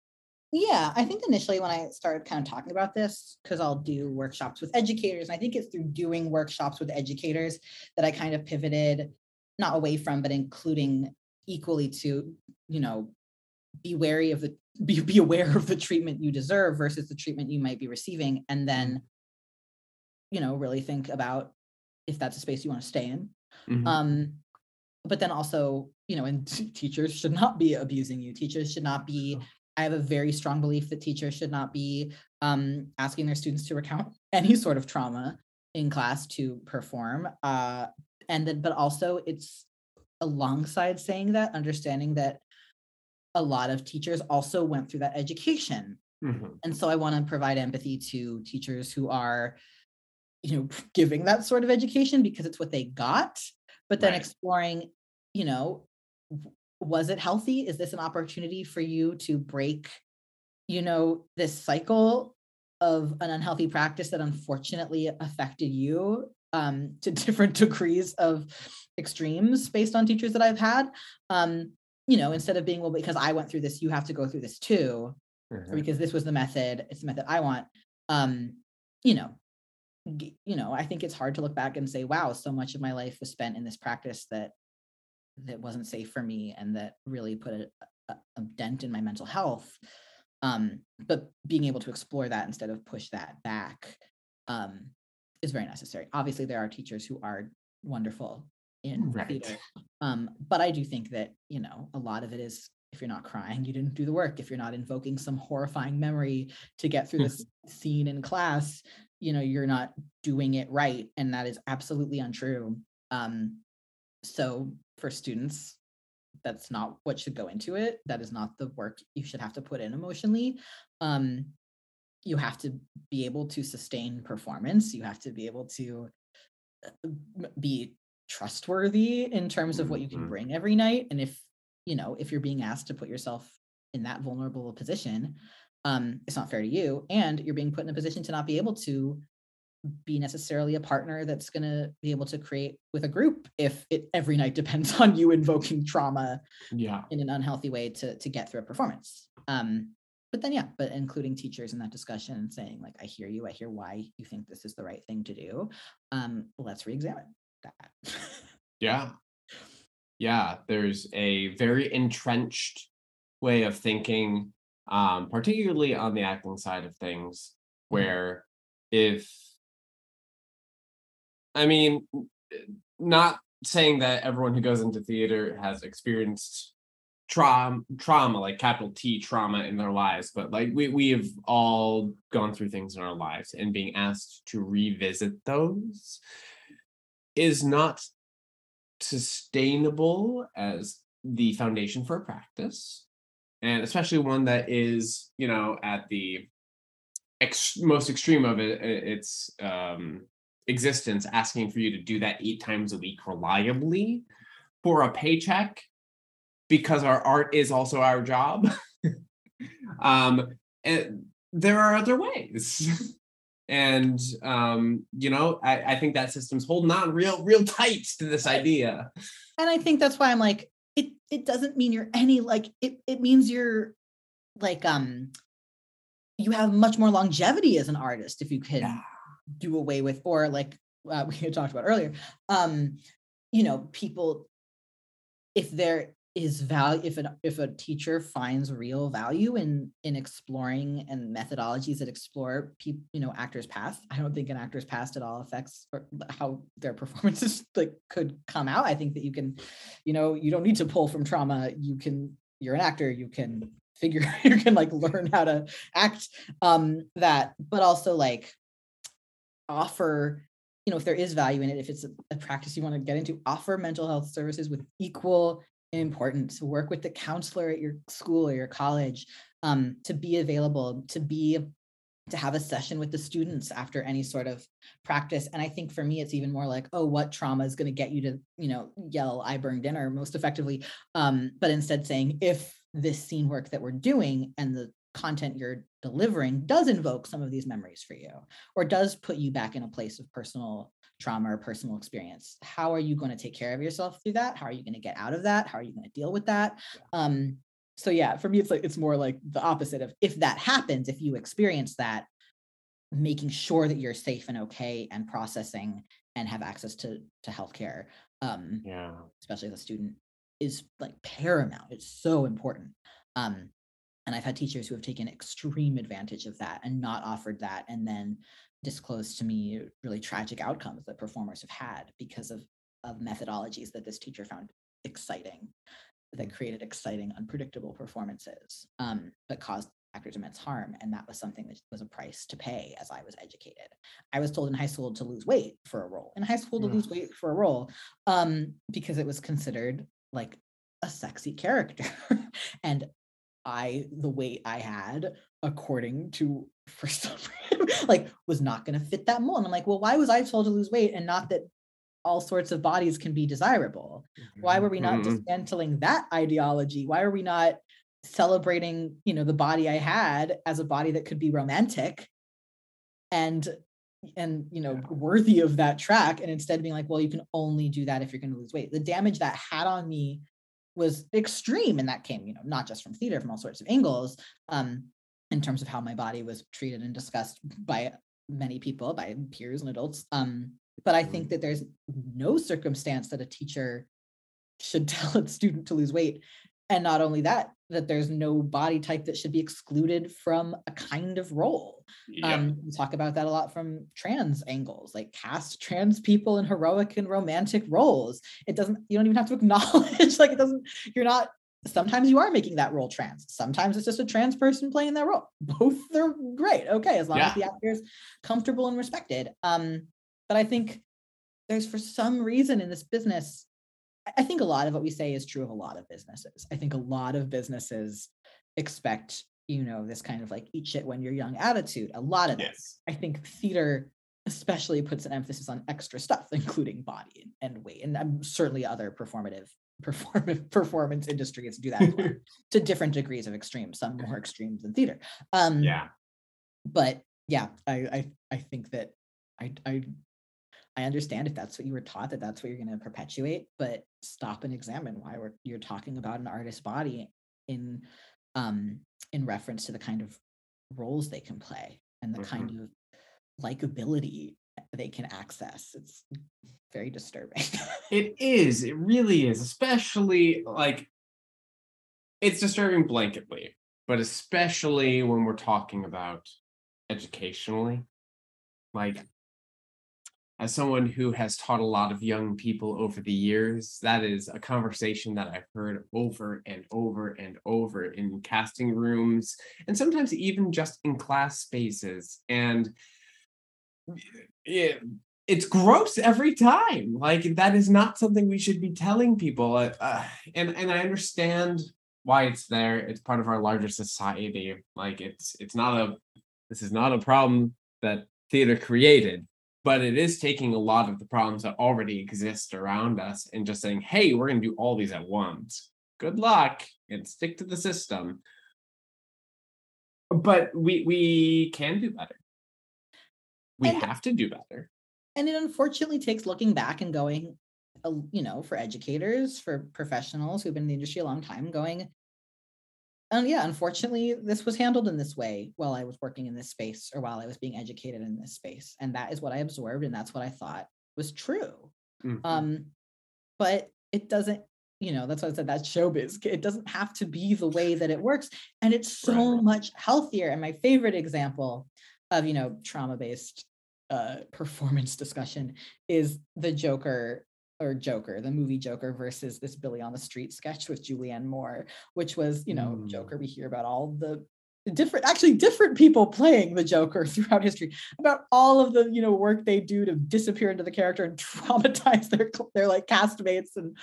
Yeah, I think initially when I started kind of talking about this, because I'll do workshops with educators, and I think it's through doing workshops with educators that I kind of pivoted, not away from, but including equally to, you know, be wary of the be, be aware of the treatment you deserve versus the treatment you might be receiving, and then, you know, really think about if that's a space you want to stay in. Mhm. Um, but then also, you know, and t- <laughs> teachers should not be abusing you. Teachers should not be. I have a very strong belief that teachers should not be um, asking their students to recount <laughs> any sort of trauma in class to perform. Uh, and then, but also, it's alongside saying that, understanding that a lot of teachers also went through that education Mhm. and so i want to provide empathy to teachers who are you know <laughs> giving that sort of education because it's what they got but then Right. exploring you know was it healthy is this an opportunity for you to break you know this cycle of an unhealthy practice that unfortunately affected you um, to <laughs> different degrees of extremes based on teachers that i've had. Um, you know instead of being well because i went through this you have to go through this too or Mhm. because this was the method it's the method i want. Um you know g- you know i think it's hard to look back and say wow so much of my life was spent in this practice that that wasn't safe for me and that really put a, a, a dent in my mental health. Um but being able to explore that instead of push that back um is very necessary obviously there are teachers who are wonderful in Right. theater. Um, but I do think that, you know, a lot of it is if you're not crying, you didn't do the work. If you're not invoking some horrifying memory to get through <laughs> this scene in class, you know, you're not doing it right. And that is absolutely untrue. Um, so for students, that's not what should go into it. That is not the work you should have to put in emotionally. Um, you have to be able to sustain performance. You have to be able to uh, be trustworthy in terms of what you can Mhm. bring every night. And if, you know, if you're being asked to put yourself in that vulnerable position, um, it's not fair to you. And you're being put in a position to not be able to be necessarily a partner that's going to be able to create with a group if it every night <laughs> depends on you invoking trauma Yeah. in an unhealthy way to to get through a performance um but then yeah but including teachers in that discussion and saying like i hear you i hear why you think this is the right thing to do um let's re-examine that Yeah. Yeah. There's a very entrenched way of thinking, um, particularly on the acting side of things, where if, I mean, not saying that everyone who goes into theater has experienced trauma, trauma, like capital T trauma in their lives, but like we, we have all gone through things in our lives and being asked to revisit those is not sustainable as the foundation for a practice and especially one that is you know at the ex- most extreme of it, its um, existence asking for you to do that eight times a week reliably for a paycheck because our art is also our job. <laughs> Um and there are other ways. <laughs> And um you know I, I think that system's holding on real real tight to this idea. And i think that's why i'm like it it doesn't mean you're any like it it means you're like um you have much more longevity as an artist if you can Yeah. do away with or like uh, <laughs> we had talked about earlier um you know people if there is value if if a teacher finds real value in in exploring and methodologies that explore people you know actors past i don't think an actor's past at all affects how their <laughs> performances like could come out. I think that you can you know you don't need to pull from trauma. You can you're an actor. You can figure <laughs> you can like learn how to act um that but also like offer you know if there is value in it if it's a practice you want to get into offer mental health services with equal importance work with the counselor at your school or your college um, to be available to be to have a session with the students after any sort of practice. And i think for me it's even more like oh what trauma is going to get you to you know yell i burn dinner most effectively um, but instead saying if this scene work that we're doing and the content you're delivering does invoke some of these memories for you or does put you back in a place of personal trauma or personal experience. How are you going to take care of yourself through that? How are you going to get out of that? How are you going to deal with that? Um so yeah for me it's like it's more like the opposite of if that happens if you experience that making sure that you're safe and okay and processing and have access to to healthcare um yeah. especially as a student is like paramount. It's so important. Um and i've had teachers who have taken extreme advantage of that and not offered that and then disclosed to me really tragic outcomes that performers have had because of of methodologies that this teacher found exciting that created exciting unpredictable performances um, but caused actors immense harm and that was something that was a price to pay as i was educated. I was told in high school to lose weight for a role in high school to Mm. lose weight for a role um, because it was considered like a sexy character. <laughs> And i the weight i had according to for <laughs> some reason, like was not going to fit that mold. And i'm like well why was i told to lose weight and not that all sorts of bodies can be desirable? Why were we not Mhm. dismantling that ideology? Why are we not celebrating you know the body i had as a body that could be romantic and and you know worthy of that track and instead being like well you can only do that if you're going to lose weight. The damage that had on me was extreme and that came you know not just from theater from all sorts of angles. Um in terms of how my body was treated and discussed by many people by peers and adults um but i think that there's no circumstance that a teacher should <laughs> tell a student to lose weight and not only that, that there's no body type that should be excluded from a kind of role. Yep. Um, we talk about that a lot from trans angles, like cast trans people in heroic and romantic roles. It doesn't, you don't even have to <laughs> acknowledge, like, it doesn't, you're not, sometimes you are making that role trans. Sometimes it's just a trans person playing that role. <laughs> Both are great. Okay. As long as the actor is comfortable and respected. Um, but I think there's for some reason in this business, I- think a lot of what we say is true of a lot of businesses. I think a lot of businesses expect, you know, this kind of like eat shit when you're young attitude. A lot of this. yes. I think theater especially puts an emphasis on extra stuff, <laughs> including body and weight, and um, certainly other performative performance <laughs> performance industries do that well, <laughs> to different degrees of extreme. Some more extreme than theater. Um, Yeah. but yeah, I I I think that I I I understand if that's what you were taught that that's what you're going to perpetuate, but stop and examine why we're you're talking about an artist's body in um in reference to the kind of roles they can play and the kind of likability they can access. It's very disturbing. <laughs> It is. It really is. Especially like it's disturbing blanketly, but especially when we're talking about educationally. Like as someone who has taught a lot of young people over the years, that is a conversation that I've heard over and over and over in casting rooms and sometimes even just in class spaces. And it, it's gross every time. Like that is not something we should be telling people. Uh, uh, and and I understand why it's there. It's part of our larger society. Like it's it's not a this is not a problem that theater created, but it is taking a lot of the problems that already exist around us and just saying, "Hey, we're going to do all these at once. Good luck and stick to the system." But we we can do better. We And- have to do better. and it unfortunately takes looking back and going uh, you know for educators for professionals who've been in the industry a long time going and yeah unfortunately this was handled in this way while i was working in this space or while i was being educated in this space and that is what i absorbed and that's what i thought was true Mhm. um but it doesn't you know that's why i said that's showbiz it doesn't have to be the way that it works and it's so Right. much healthier and my favorite example of you know trauma based uh <laughs> performance discussion is the joker or joker the movie joker versus this billy on the street sketch with julianne moore which was you know Mm. joker we hear about all the different actually different people playing the joker <laughs> throughout history about all of the you know work they do to disappear into the character and <laughs> traumatize their their like castmates and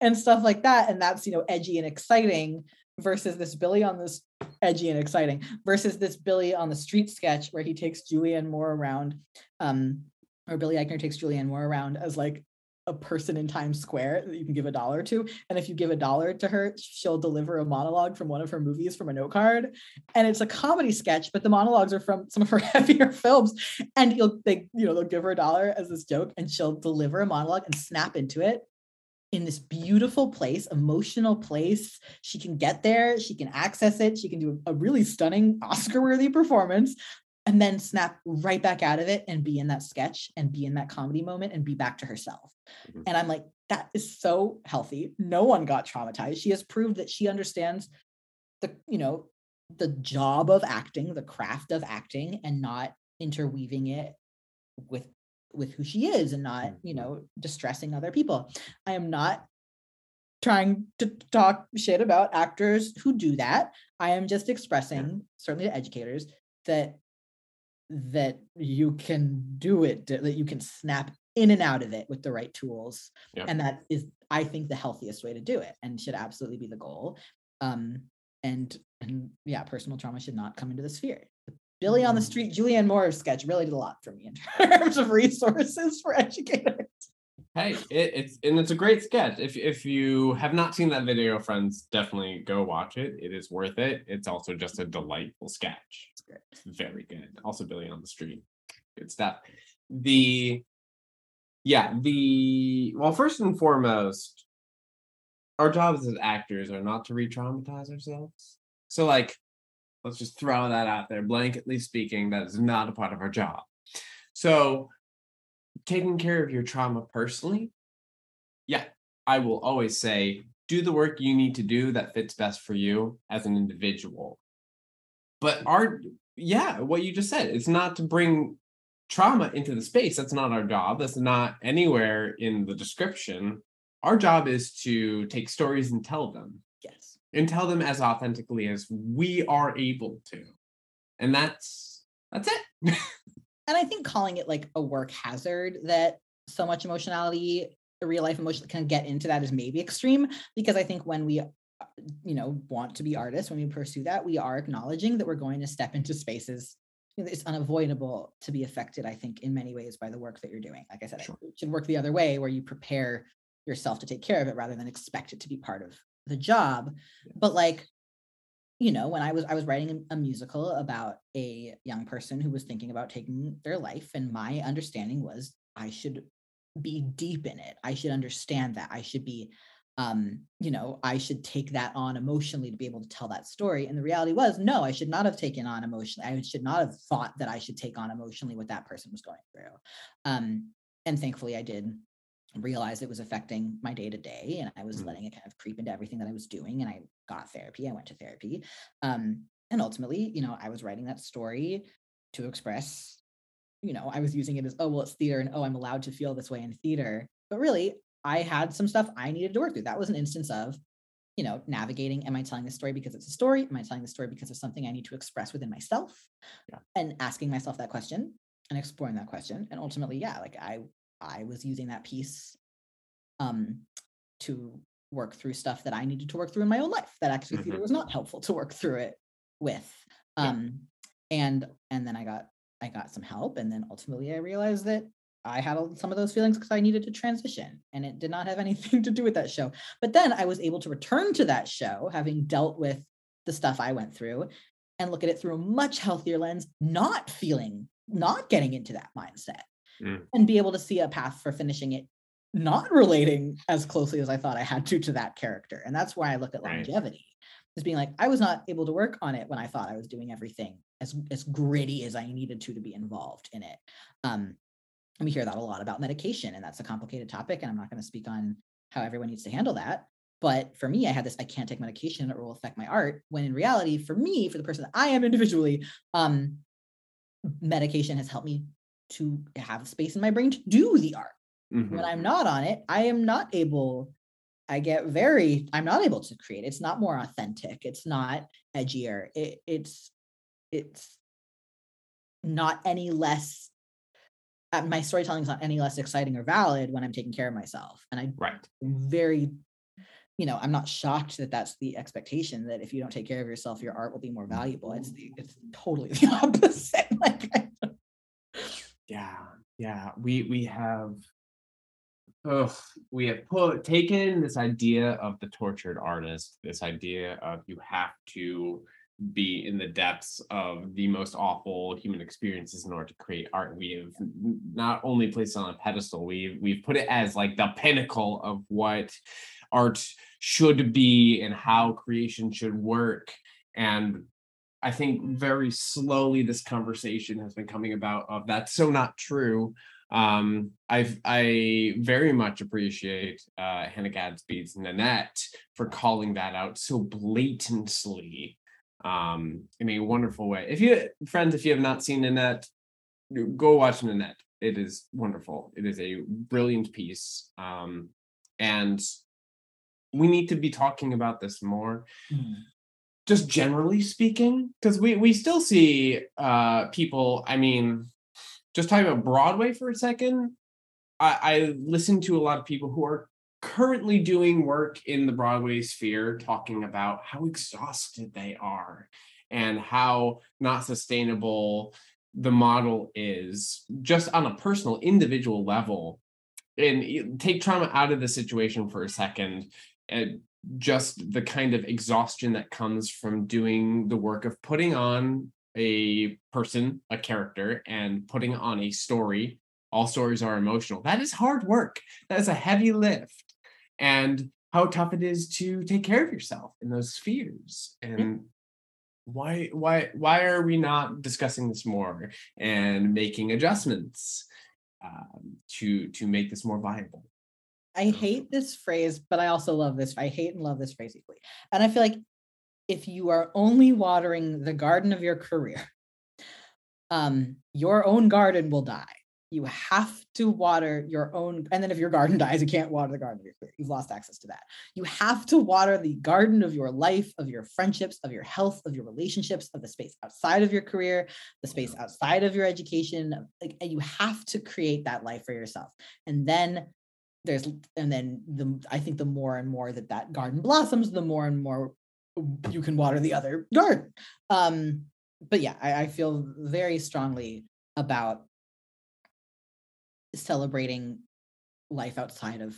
and stuff like that and that's you know edgy and exciting versus this billy on this edgy and exciting versus this billy on the street sketch where he takes julianne moore around um or billy eichner takes julianne moore around as like a person in Times Square that you can give a dollar to. And if you give a dollar to her, she'll deliver a monologue from one of her movies from a note card. And it's a comedy sketch, but the monologues are from some of her <laughs> heavier films. And you'll they, you know, they'll give her a dollar as this joke and she'll deliver a monologue and snap into it in this beautiful place, emotional place. She can get there, she can access it, she can do a really stunning Oscar-worthy performance and then snap right back out of it and be in that sketch and be in that comedy moment and be back to herself. Mhm. And I'm like, that is so healthy. No one got traumatized. She has proved that she understands the, you know, the job of acting, the craft of acting, and not interweaving it with with who she is and not, you Mhm. know, distressing other people. I am not trying to talk shit about actors who do that. I am just expressing, certainly to educators, that that you can do it, that you can snap in and out of it with the right tools. Yep. And that is, I think, the healthiest way to do it and should absolutely be the goal. Um, and and yeah, personal trauma should not come into the sphere. Billy on the Mm. street, Julianne Moore's sketch really did a lot for me in <laughs> terms of resources for educators. Hey, it, it's and it's a great sketch. If if you have not seen that video, friends, definitely go watch it. It is worth it. It's also just a delightful sketch. It's great. It's very good. Also, Billy on the Street, good stuff. The yeah, the well, first and foremost, our jobs as actors are not to re-traumatize ourselves. So, like, let's just throw that out there. Blanketly speaking, that is not a part of our job. So, taking care of your trauma personally, yeah, I will always say do the work you need to do that fits best for you as an individual. But our yeah, what you just said, it's not to bring trauma into the space. That's not our job. That's not anywhere in the description. Our job is to take stories and tell them. And tell them as authentically as we are able to. And that's that's it. and I think calling it like a work hazard that so much emotionality, real life emotion can get into that is maybe extreme because I think when we uh, you know want to be artists when we pursue that we are acknowledging that we're going to step into spaces it's unavoidable to be affected i think in many ways by the work that you're doing like i said sure. it should work the other way where you prepare yourself to take care of it rather than expect it to be part of the job but like you know when i was i was writing a musical about a young person who was thinking about taking their life and my understanding was i should be deep in it i should understand that i should be um, you know, I should take that on emotionally to be able to tell that story. And the reality was, no, I should not have taken on emotionally. I should not have thought that I should take on emotionally what that person was going through. Um, and thankfully, I did realize it was affecting my day to day, and I was mm-hmm. letting it kind of creep into everything that I was doing. And I got therapy. I went to therapy, um, and ultimately, you know, I was writing that story to express. You know, I was using it as, oh, well, it's theater, and oh, I'm allowed to feel this way in theater. But really, I had some stuff I needed to work through. That was an instance of, you know, navigating. Am I telling the story because it's a story? Am I telling the story because of something I need to express within myself? Yeah. And asking myself that question and exploring that question. And ultimately, yeah, like I I was using that piece um to work through stuff that I needed to work through in my own life that actually mm-hmm. theater was not helpful to work through it with. Um yeah. and and then I got I got some help and then ultimately I realized that I had some of those feelings because I needed to transition and it did not have <laughs> anything to do with that show. But then I was able to return to that show, having dealt with the stuff I went through and look at it through a much healthier lens, not feeling, not getting into that mindset mm. and be able to see a path for finishing it, not relating as closely as I thought I had to to that character. And that's why I look at right. longevity as being like, I was not able to work on it when I thought I was doing everything as, as gritty as I needed to to be involved in it. Um, and we hear that a lot about medication, and that's a complicated topic. And I'm not going to speak on how everyone needs to handle that. But for me, I had this I can't take medication, and it will affect my art. When in reality, for me, for the person that I am individually, um, medication has helped me to have space in my brain to do the art. Mm-hmm. When I'm not on it, I am not able, I get very, I'm not able to create. It's not more authentic. It's not edgier. It, it's, it's not any less uh, my storytelling is not any less exciting or valid when I'm taking care of myself. And I right very, you know, I'm not shocked that that's the expectation that if you don't take care of yourself, your art will be more valuable. It's the it's totally <laughs> the opposite. like, yeah, yeah, we we have. Ugh, we have put taken this idea of the tortured artist, this idea of you have to be in the depths of the most awful human experiences in order to create art. We have not only placed on a pedestal, we've we've put it as like the pinnacle of what art should be and how creation should work. And I think very slowly this conversation has been coming about of that's so not true. Um, I've I very much appreciate uh, Hannah Gadsby's Nanette for calling that out so blatantly um, in a wonderful way. If you friends, if you have not seen Nanette, go watch Nanette. It is wonderful. It is a brilliant piece. Um, and we need to be talking about this more. Mm. Just generally speaking, because we we still see uh people, I mean, just talking about Broadway for a second. I, I listen to a lot of people who are currently doing work in the Broadway sphere talking about how exhausted they are and how not sustainable the model is just on a personal individual level and take trauma out of the situation for a second and just the kind of exhaustion that comes from doing the work of putting on a person a character and putting on a story all stories are emotional. That is hard work. That is a heavy lift. And how tough it is to take care of yourself in those spheres and mm-hmm. why why why are we not discussing this more and making adjustments um, to to make this more viable I hate this phrase, but I also love this. I hate and love this phrase equally. And I feel like if you are only watering the garden of your career, um, your own garden will die you have to water your own and then if your garden <laughs> dies you can't water the garden of your career. you've lost access to that you have to water the garden of your life of your friendships of your health of your relationships of the space outside of your career the space outside of your education like you have to create that life for yourself and then there's and then the i think the more and more that that garden blossoms the more and more you can water the other garden um but yeah I, I feel very strongly about celebrating life outside of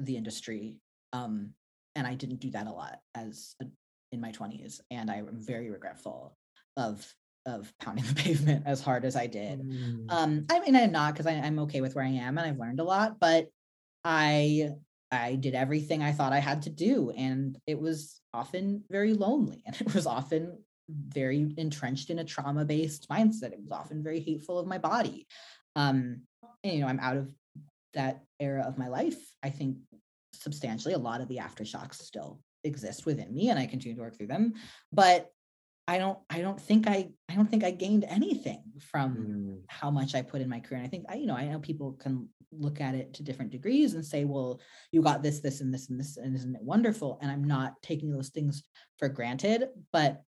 the industry. Um, and I didn't do that a lot as a, in my 20s. And I'm very regretful of of pounding <laughs> the pavement as hard as I did. Mm. Um, I mean, I'm not because I'm okay with where I am and I've learned a lot, but I I did everything I thought I had to do, and it was often very lonely, and <laughs> it was often very entrenched in a trauma based mindset. It was often very hateful of my body. Um, and, you know, I'm out of that era of my life. I think substantially a lot of the aftershocks still exist within me and I continue to work through them. But I don't I don't think I I don't think I gained anything from mm. how much I put in my career. And I think I, you know, I know people can look at it to different degrees and say, well, you got this, this, and this, and this, and isn't it wonderful? And I'm not taking those things for granted, but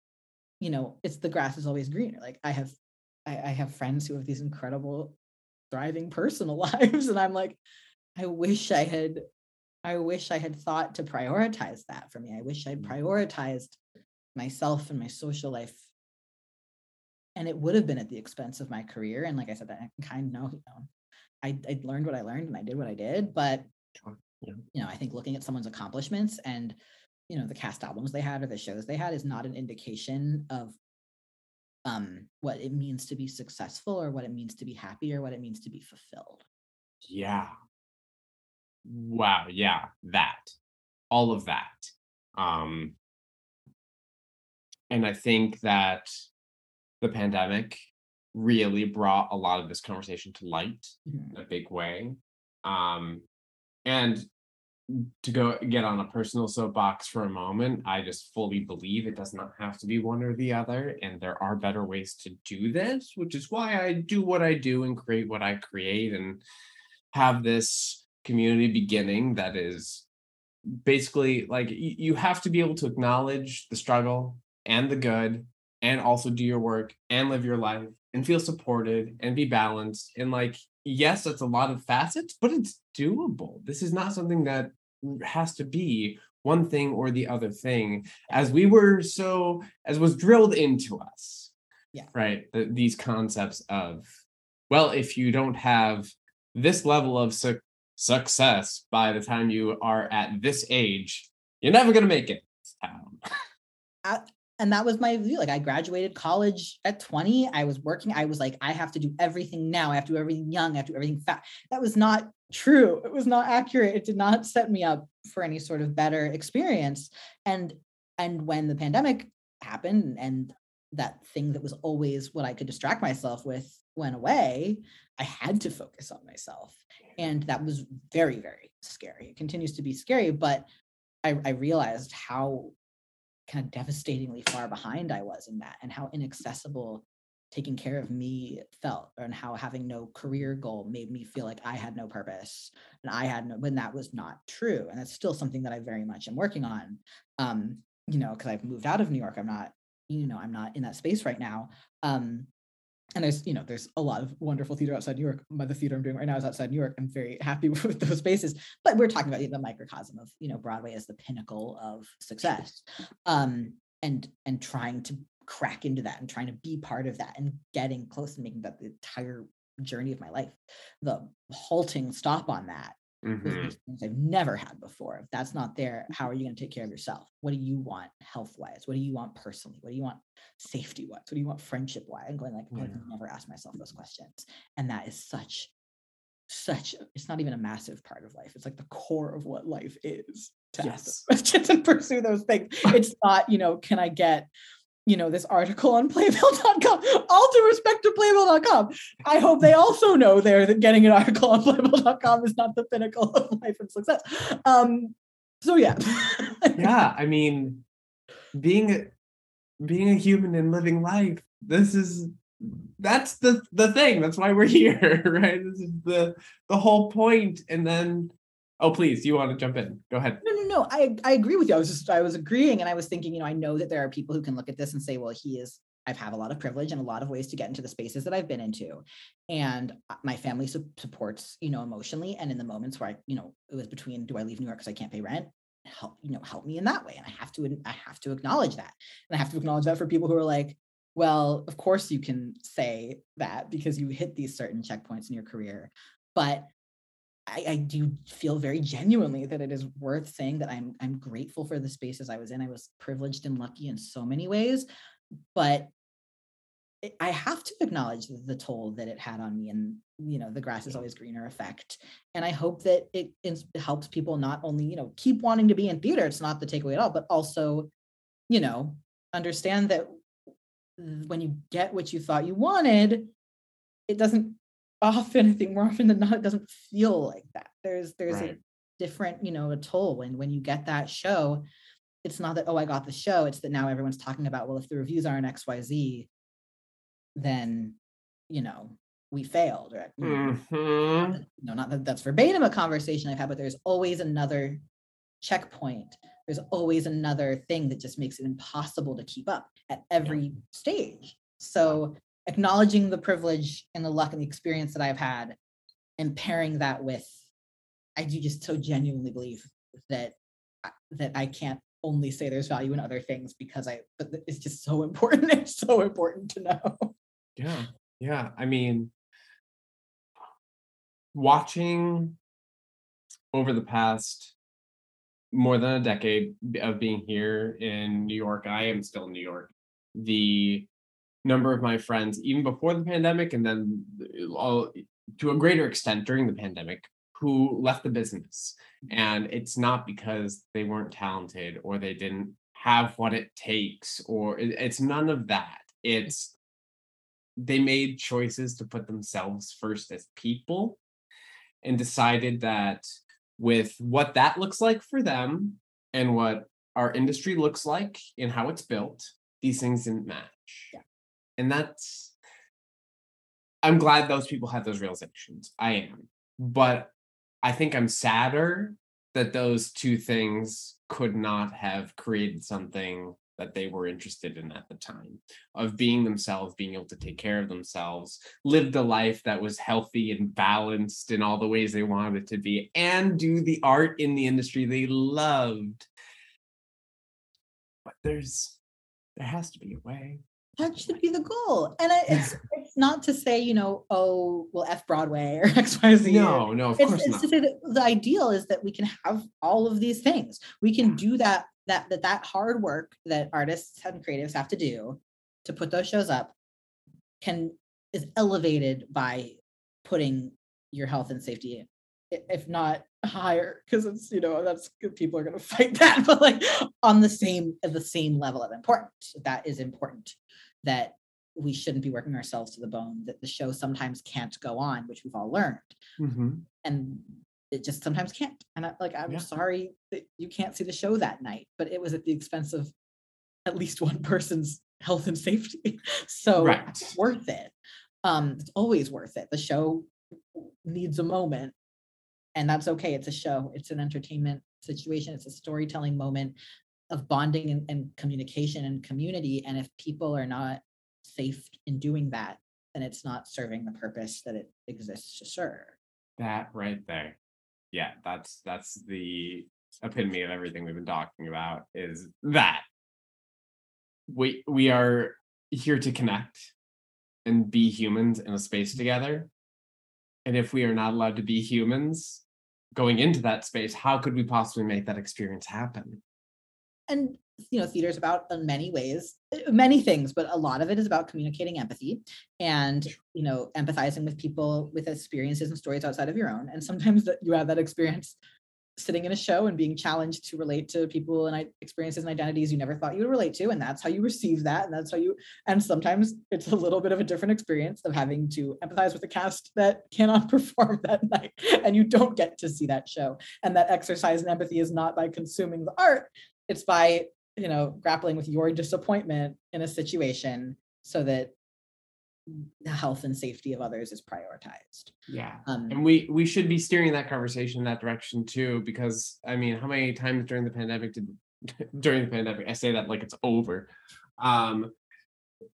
you know, it's the grass is always greener. Like I have I, I have friends who have these incredible thriving personal <laughs> lives and i'm like i wish i had i wish i had thought to prioritize that for me i wish i'd mm-hmm. prioritized myself and my social life and it would have been at the expense of my career and like i said i kind of know you know I, I learned what i learned and i did what i did but yeah. you know i think looking at someone's accomplishments and you know the cast albums they had or the shows they had is not an indication of um what it means to be successful or what it means to be happy or what it means to be fulfilled. Yeah. Wow yeah that. All of that. Um and i think that the pandemic really brought a lot of this conversation to light mm-hmm. in a big way um and to go get on a personal soapbox for a moment, I just fully believe it does not have to be one or the other. And there are better ways to do this, which is why I do what I do and create what I create and have this community beginning that is basically like you have to be able to acknowledge the struggle and the good and also do your work and live your life and feel supported and be balanced and like yes that's a lot of facets but it's doable. This is not something that has to be one thing or the other thing. As we were so as was drilled into us yeah. right the, these concepts of well if you don't have this level of su- success by the time you are at this age you're never going to make it and that was my view like i graduated college at 20 i was working i was like i have to do everything now i have to do everything young i have to do everything fast that was not true it was not accurate it did not set me up for any sort of better experience. And and when the pandemic happened and that thing that was always what i could distract myself with went away i had to focus on myself. And that was very very scary it continues to be scary but I, I realized how kind of devastatingly far behind I was in that and how inaccessible taking care of me felt and how having no career goal made me feel like I had no purpose and I had no when that was not true and that's still something that I very much am working on. Um you know because I've moved out of New York I'm not you know I'm not in that space right now. Um and there's you know there's a lot of wonderful theater outside New York. The theater I'm doing right now is outside New York. I'm very <laughs> happy with those spaces. But we're talking about the microcosm of you know Broadway as the pinnacle of success, um, and and trying to crack into that and trying to be part of that and getting close and making that the entire journey of my life. The halting stop on that Mm-hmm. things I've never had before. If that's not there, how are you going to take care of yourself? What do you want health wise? What do you want personally? What do you want safety wise? What do you want friendship wise? I'm going like, yeah. I've never asked myself those questions. And that is such, such, it's not even a massive part of life. It's like the core of what life is to yes. ask questions and pursue those things. <laughs> It's not, you know, can I get you know, this article on <laughs> playbill.com. All due respect to playbill.com. I hope they also know there that getting an article on playbill.com is not the pinnacle of life and success. Um, so yeah. <laughs> yeah, I mean, being being a human and living life, this is that's the the thing. That's why we're <laughs> here, right? This is the the whole point. And then Oh, please, you want to jump in? Go ahead. No, no, no. I, I agree with you. I was just, I was agreeing and I was thinking, you know, I know that there are people who can look at this and say, well, he is, I've had a lot of privilege and a lot of ways to get into the spaces that I've been into. And my family su- supports, you know, emotionally. And in the moments where I, you know, it was between, do I leave New York because I can't pay rent? Help, you know, help me in that way. And I have to, I have to acknowledge that. And I have to acknowledge that for people who are like, well, of course you can say that because you hit these certain checkpoints in your career. But I, I, do feel very genuinely that it is worth saying that I'm I'm grateful for the spaces I was in. I was privileged and lucky in so many ways, but it, I have to acknowledge the toll that it had on me, and you know the grass is always greener effect. And I hope that it, it helps people not only you know keep wanting to be in theater. It's not the takeaway at all, but also you know understand that when you get what you thought you wanted, it doesn't often <laughs> i think more often than not it doesn't feel like that there's there's right. a different you know a toll when when you get that show it's not that oh i got the show it's that now everyone's talking about well if the reviews aren't xyz then you know we failed you know, mm-hmm. no not that that's verbatim a conversation i've had but there's always another checkpoint there's always another thing that just makes it impossible to keep up at every yeah. stage so acknowledging the privilege and the luck and the experience that I've had and pairing that with I do just so genuinely believe that that I can't only say there's value in other things because I but it's just so <laughs> important it's so important to know. Yeah. Yeah, I mean watching over the past more than a decade of being here in New York, I am still in New York. The number of my friends, even before the pandemic, and then uh, all, to a greater extent during the pandemic, who left the business. And it's not because they weren't talented or they didn't have what it takes, or it's none of that. It's they made choices to put themselves first as people and decided that with what that looks like for them and what our industry looks like and how it's built, these things didn't match. Yeah and that's i'm glad those people had those realizations i am but i think i'm sadder that those two things could not have created something that they were interested in at the time of being themselves being able to take care of themselves lived a life that was healthy and balanced in all the ways they wanted it to be and do the art in the industry they loved. But there's there has to be a way that should be the goal. And I, it's it's not to say, you know, oh, well, F Broadway or <laughs> XYZ. No, no, of it's, course it's not. to say that the ideal is that we can have all of these things. We can do that, that, that, that hard work that artists and creatives have to do to put those shows up can is elevated by putting your health and safety if not higher because it's you know that's good. people are going <laughs> to fight that but like on the same the same level of importance that is important that we shouldn't be working ourselves to the bone that the show sometimes can't go on which we've all learned mm-hmm. and it just sometimes can't and I, like i'm yeah. sorry that you can't see the show that night but it was at the expense of at least one person's health and safety <laughs> so right. it's worth it um it's always worth it the show needs a moment and that's okay it's a show it's an entertainment situation it's a storytelling moment of bonding and, and, communication and community and if people are not safe in doing that then it's not serving the purpose that it exists to serve. That right there. Yeah that's that's the epitome of everything we've been talking about is that. We we are here to connect and be humans in a space mm-hmm. together and if we are not allowed to be humans going into that space, how could we possibly make that experience happen? And you know, theater is about in many ways, uh, many things, but a lot of it is about communicating empathy and you know, empathizing with people with experiences and stories outside of your own. And sometimes that you have that experience sitting in a show and being challenged to relate to people and experiences and identities you never thought you would relate to and that's how you receive that and that's how you and sometimes it's a little bit of a different experience of having to empathize with a cast that cannot <laughs> perform that night and you don't get to see that show. And that exercise in empathy is not by consuming the art it's by you know grappling with your disappointment in a situation so that the health and safety of others is prioritized. Yeah. Um, and we we should be steering that conversation in that direction too, because I mean, how many times during the pandemic did <laughs> during the pandemic, I say that like it's over. Um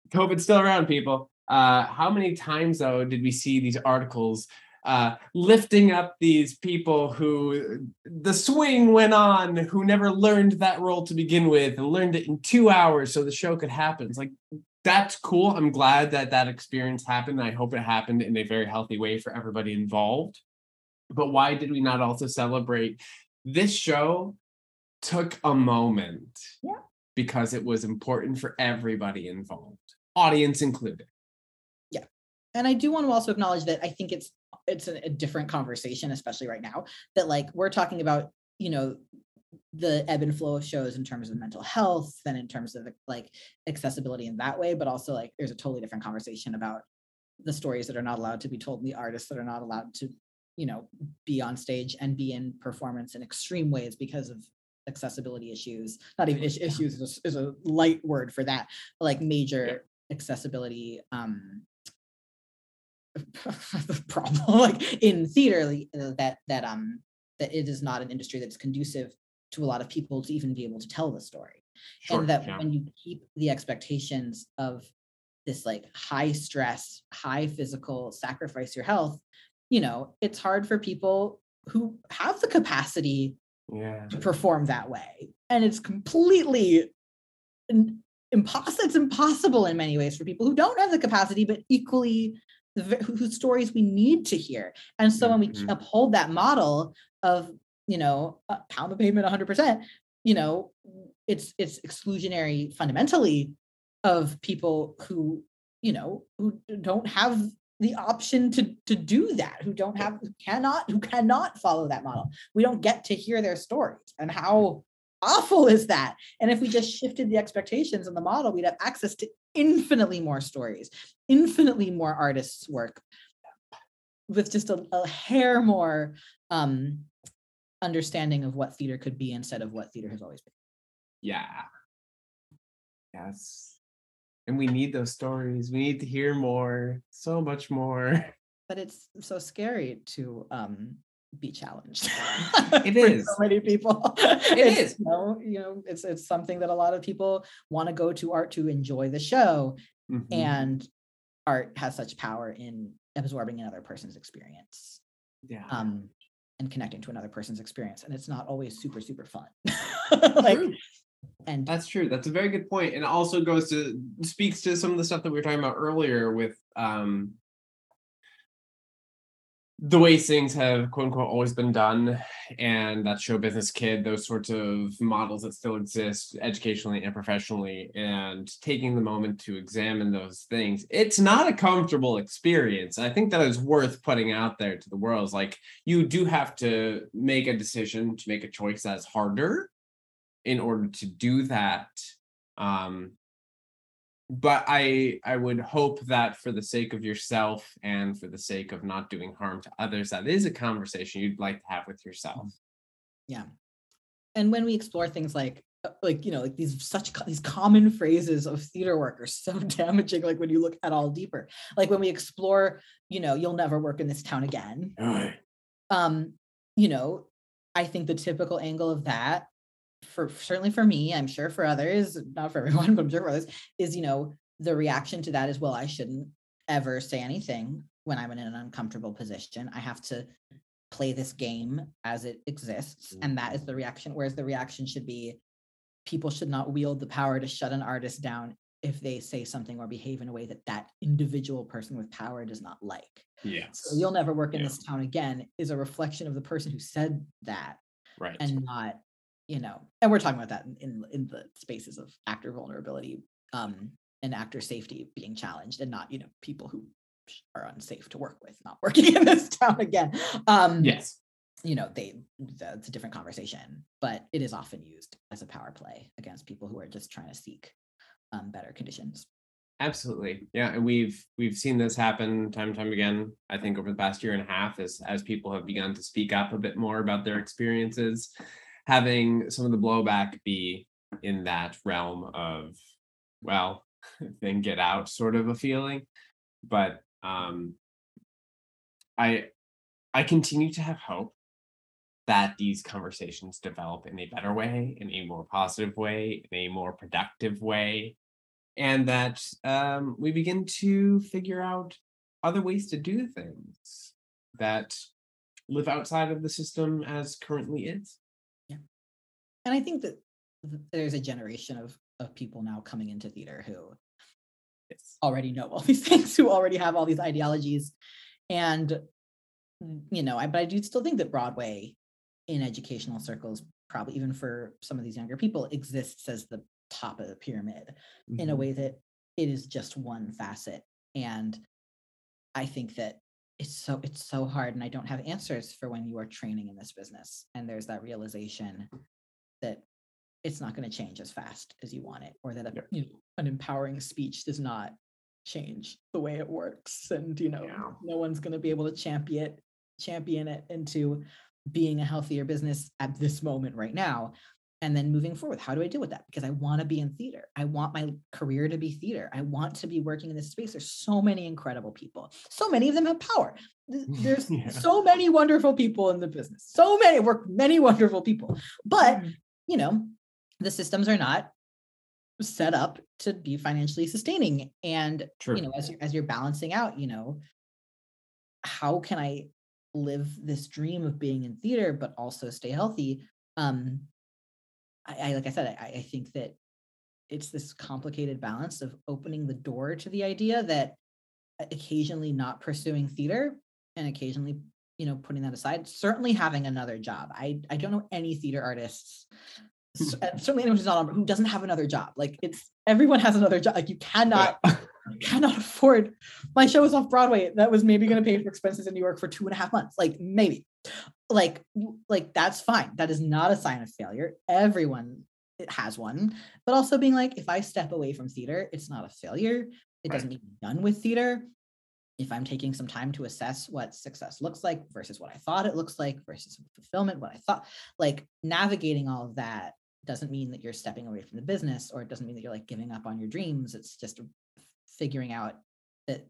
COVID's still around, people. Uh how many times though did we see these articles uh, lifting up these people who the swing went on, who never learned that role to begin with and learned it in two hours so the show could happen. It's like that's cool. I'm glad that that experience happened. I hope it happened in a very healthy way for everybody involved. But why did we not also celebrate this show took a moment yeah. because it was important for everybody involved, audience included. Yeah. And I do want to also acknowledge that I think it's it's a, a different conversation especially right now that like we're talking about you know the ebb and flow of shows in terms of mental health than in terms of like accessibility in that way but also like there's a totally different conversation about the stories that are not allowed to be told and the artists that are not allowed to you know be on stage and be in performance in extreme ways because of accessibility issues. Not even is- issues is a, is a, light word for that like major accessibility um <laughs> problem <laughs> like in theater uh, that that um that it is not an industry that's conducive to a lot of people to even be able to tell the story sure, and that yeah. when you keep the expectations of this like high stress high physical sacrifice your health you know it's hard for people who have the capacity yeah. to perform that way and it's completely impossible it's impossible in many ways for people who don't have the capacity but equally whose stories we need to hear and so when we mm-hmm. uphold that model of you know, pound the pavement 100%, you know, it's it's exclusionary fundamentally of people who, you know, who don't have the option to to do that, who don't have who cannot who cannot follow that model. We don't get to hear their stories. And how awful is that? And if we just shifted the expectations in the model, we'd have access to infinitely more stories, infinitely more artists' work with just a, a hair more um, understanding of what theater could be instead of what theater has always been. Yeah. Yes. And we need those stories. We need to hear more, so much more. <laughs> But it's so scary to um be challenged. <laughs> It is so many people. <laughs> It it's, is. You know, you know, it's it's something that a lot of people want to go to art to enjoy the show, mm-hmm. and art has such power in absorbing another person's experience. Yeah. Um, and connecting to another person's experience and it's not always super super fun <laughs> like true. and that's true that's a very good point and also goes to speaks to some of the stuff that we were talking about earlier with um the way things have quote unquote always been done and that show business kid those sorts of models that still exist educationally and professionally and taking the moment to examine those things it's not a comfortable experience. I think that is worth putting out there to the world. Is like you do have to make a decision to make a choice that's harder in order to do that um but i i would hope that for the sake of yourself and for the sake of not doing harm to others that is a conversation you'd like to have with yourself. Yeah. And when we explore things like uh, like you know like these such these common phrases of theater work are so <laughs> damaging like when you look at all deeper. Like when we explore you know you'll never work in this town again. Um you know i think the typical angle of that for certainly for me, I'm sure for others, not for <laughs> everyone, but I'm sure for others, is you know, the reaction to that is, well, I shouldn't ever say anything when I'm in an uncomfortable position. I have to play this game as it exists. And that is mm-hmm. the reaction. Whereas the reaction should be people should not wield the power to shut an artist down if they say something or behave in a way that that individual person with power does not like. Yes. So you'll never work in yeah. this town again is a reflection of the person who said that. Right. And not you know, and we're talking about that in in the spaces of actor vulnerability um, and actor safety being challenged, and not you know people who are unsafe to work with not <laughs> working in this town again. Um, yes. you know they that's a different conversation but it is often used as a power play against people who are just trying to seek um, better conditions Absolutely. Yeah. And we've we've seen this happen time and time again, I think over the past year and a half, as as people have begun to speak up a bit more about their experiences, having some of the blowback be in that realm of, well, <laughs> then get out sort of a feeling. But um I I continue to have hope that these conversations develop in a better way, in a more positive way, in a more productive way and that um, we begin to figure out other ways to do things that live outside of the system as currently is. And I think that there's a generation of of people now coming into theater who yes. already know all <laughs> these things, who already have all these ideologies. And you know, I but I do still think that Broadway in educational circles, probably even for some of these younger people, exists as the top of the pyramid mm-hmm. in a mm-hmm. way that it is just one facet and i think that it's so it's so hard and i don't have answers for when you are training in this business and there's that realization that it's not going to change as fast as you want it or that a, you know, an empowering speech does not change the way it works and you know yeah. no one's going to be able to champion it champion it into being a healthier business at this moment right now and then moving forward how do i deal with that? Because i want to be in theater. I want my career to be theater. I want to be working in this space. There's so many incredible people. So many of them have power. <laughs> There's yeah. so many wonderful people in the business. So many work many wonderful people. But mm. You know the systems are not set up to be financially sustaining and True. you know as you're, as you're balancing out you know how can i live this dream of being in theater but also stay healthy um I, I like I said, I, I think that it's this complicated balance of opening the door to the idea that occasionally not pursuing theater and occasionally you know putting that aside certainly having another job. I i don't know any theater artists <laughs> certainly anyone who's not on who doesn't have another job. Like it's everyone has another job. Like you cannot yeah. <laughs> you cannot afford my show was off broadway. That was maybe going to pay for expenses in new york for two and a half months. Like maybe. Like like that's fine. That is not a sign of failure. Everyone it has one. But also being like if i step away from theater it's not a failure. It right. doesn't mean I'm done with theater if i'm taking some time to assess what success looks like versus what i thought it looks like versus fulfillment what i thought like navigating all of that doesn't mean that you're stepping away from the business or it doesn't mean that you're like giving up on your dreams it's just figuring out that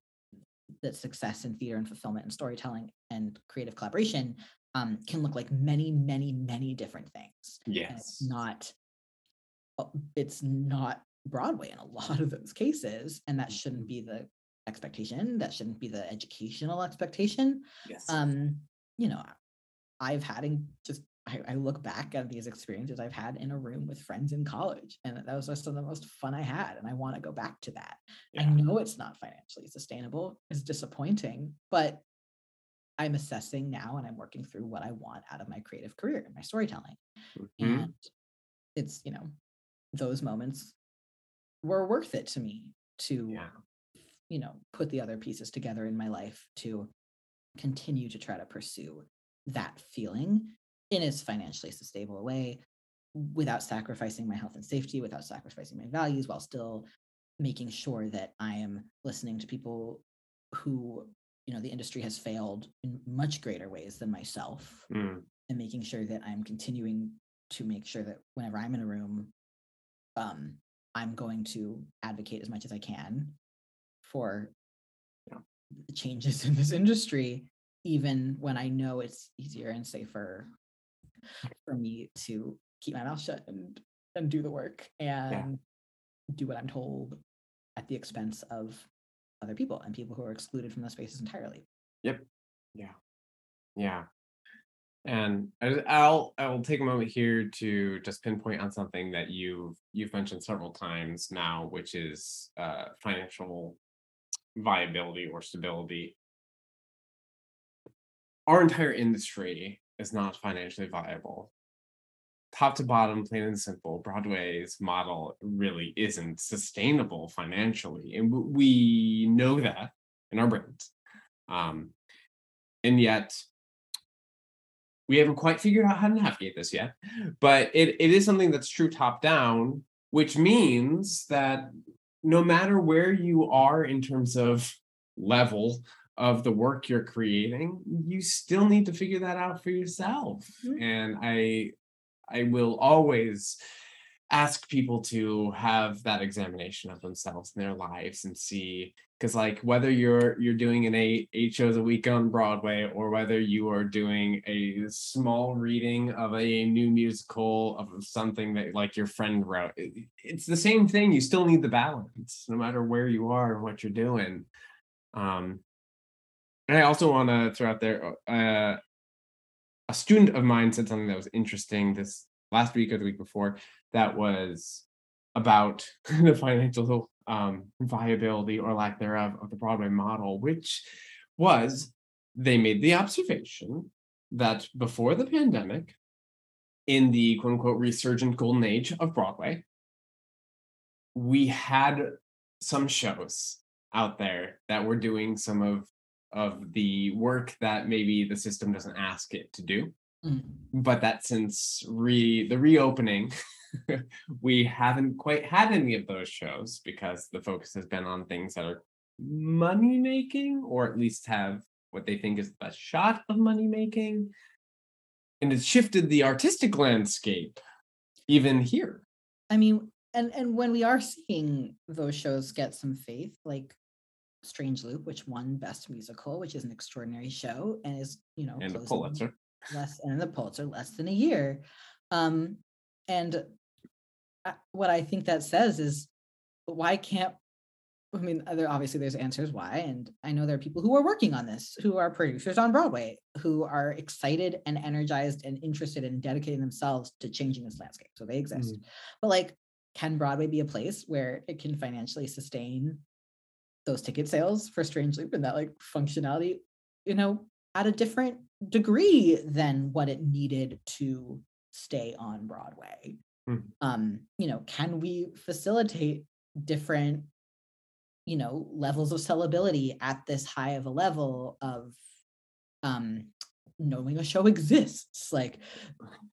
that success in theater and fulfillment and storytelling and creative collaboration um, can look like many, many, many different things. Yes. it's not it's not Broadway in a lot of those cases. And that shouldn't be the expectation. That shouldn't be the educational expectation. Yes. Um, you know, I've had in just I, I, look back at these experiences I've had in a room with friends in college, and that was just some of the most fun I had. And I want to go back to that. Yeah. I know it's not financially sustainable, it's disappointing, but I'm assessing now and I'm working through what I want out of my creative career and my storytelling. Mm-hmm. And it's, you know, those moments were worth it to me to, yeah. You know, put the other pieces together in my life to continue to try to pursue that feeling in as financially sustainable a way without sacrificing my health and safety, without sacrificing my values, while still making sure that I am listening to people who you know the industry has failed in much greater ways than myself mm. and making sure that i'm continuing to make sure that whenever i'm in a room um, i'm going to advocate as much as i can for yeah. changes <laughs> in this industry even when i know it's easier and safer for me to keep my mouth shut and and do the work and yeah. do what i'm told at the expense of other people and people who are excluded from those spaces entirely. Yep. Yeah. Yeah. And I'll I'll take a moment here to just pinpoint on something that you've you've mentioned several times now, which is uh, financial viability or stability. Our entire industry is not financially viable top to bottom, plain and simple, Broadway's model really isn't sustainable financially. And we know that in our brains. Um, and yet, we haven't quite figured out how to navigate this yet, but it, it is something that's true top down, which means that no matter where you are in terms of level of the work you're creating, you still need to figure that out for yourself. Mhm. And I I will always ask people to have that examination of themselves and their lives and see because like whether you're you're doing an eight eight shows a week on broadway or whether you are doing a small reading of a new musical of something that like your friend wrote it- it's the same thing. You still need the balance no matter where you are and what you're doing. Um and i also want to throw out there uh a student of mine said something that was interesting this last week or the week before that was about <laughs> the financial um, viability or lack thereof of the Broadway model, which was they made the observation that before the pandemic, in the quote unquote resurgent golden age of Broadway, we had some shows out there that were doing some of of the work that maybe the system doesn't ask it to do Mm. but that since re the reopening <laughs> <laughs> we haven't quite had any of those shows because the focus has been on things that are money making or at least have what they think is the best shot of money making. And it's shifted the artistic landscape even here. I mean, and and when we are seeing those shows get some faith, like Strange Loop, which won Best Musical, which is an extraordinary show and is you know and the pulitzer. less and the Pulitzer less than a year, um, and uh, what I think that says is why can't I mean, there obviously there's answers why, and I know there are people who are working on this, who are producers on Broadway, who are excited and energized and interested in dedicating themselves to changing this landscape. So they exist. Mm. But like, can Broadway be a place where it can financially sustain those ticket sales for Strange Loop and that like functionality, you know, at a different degree than what it needed to stay on Broadway? Mhm. Um, you know, can we facilitate different you know levels of sellability at this high of a level of um knowing a show <laughs> exists like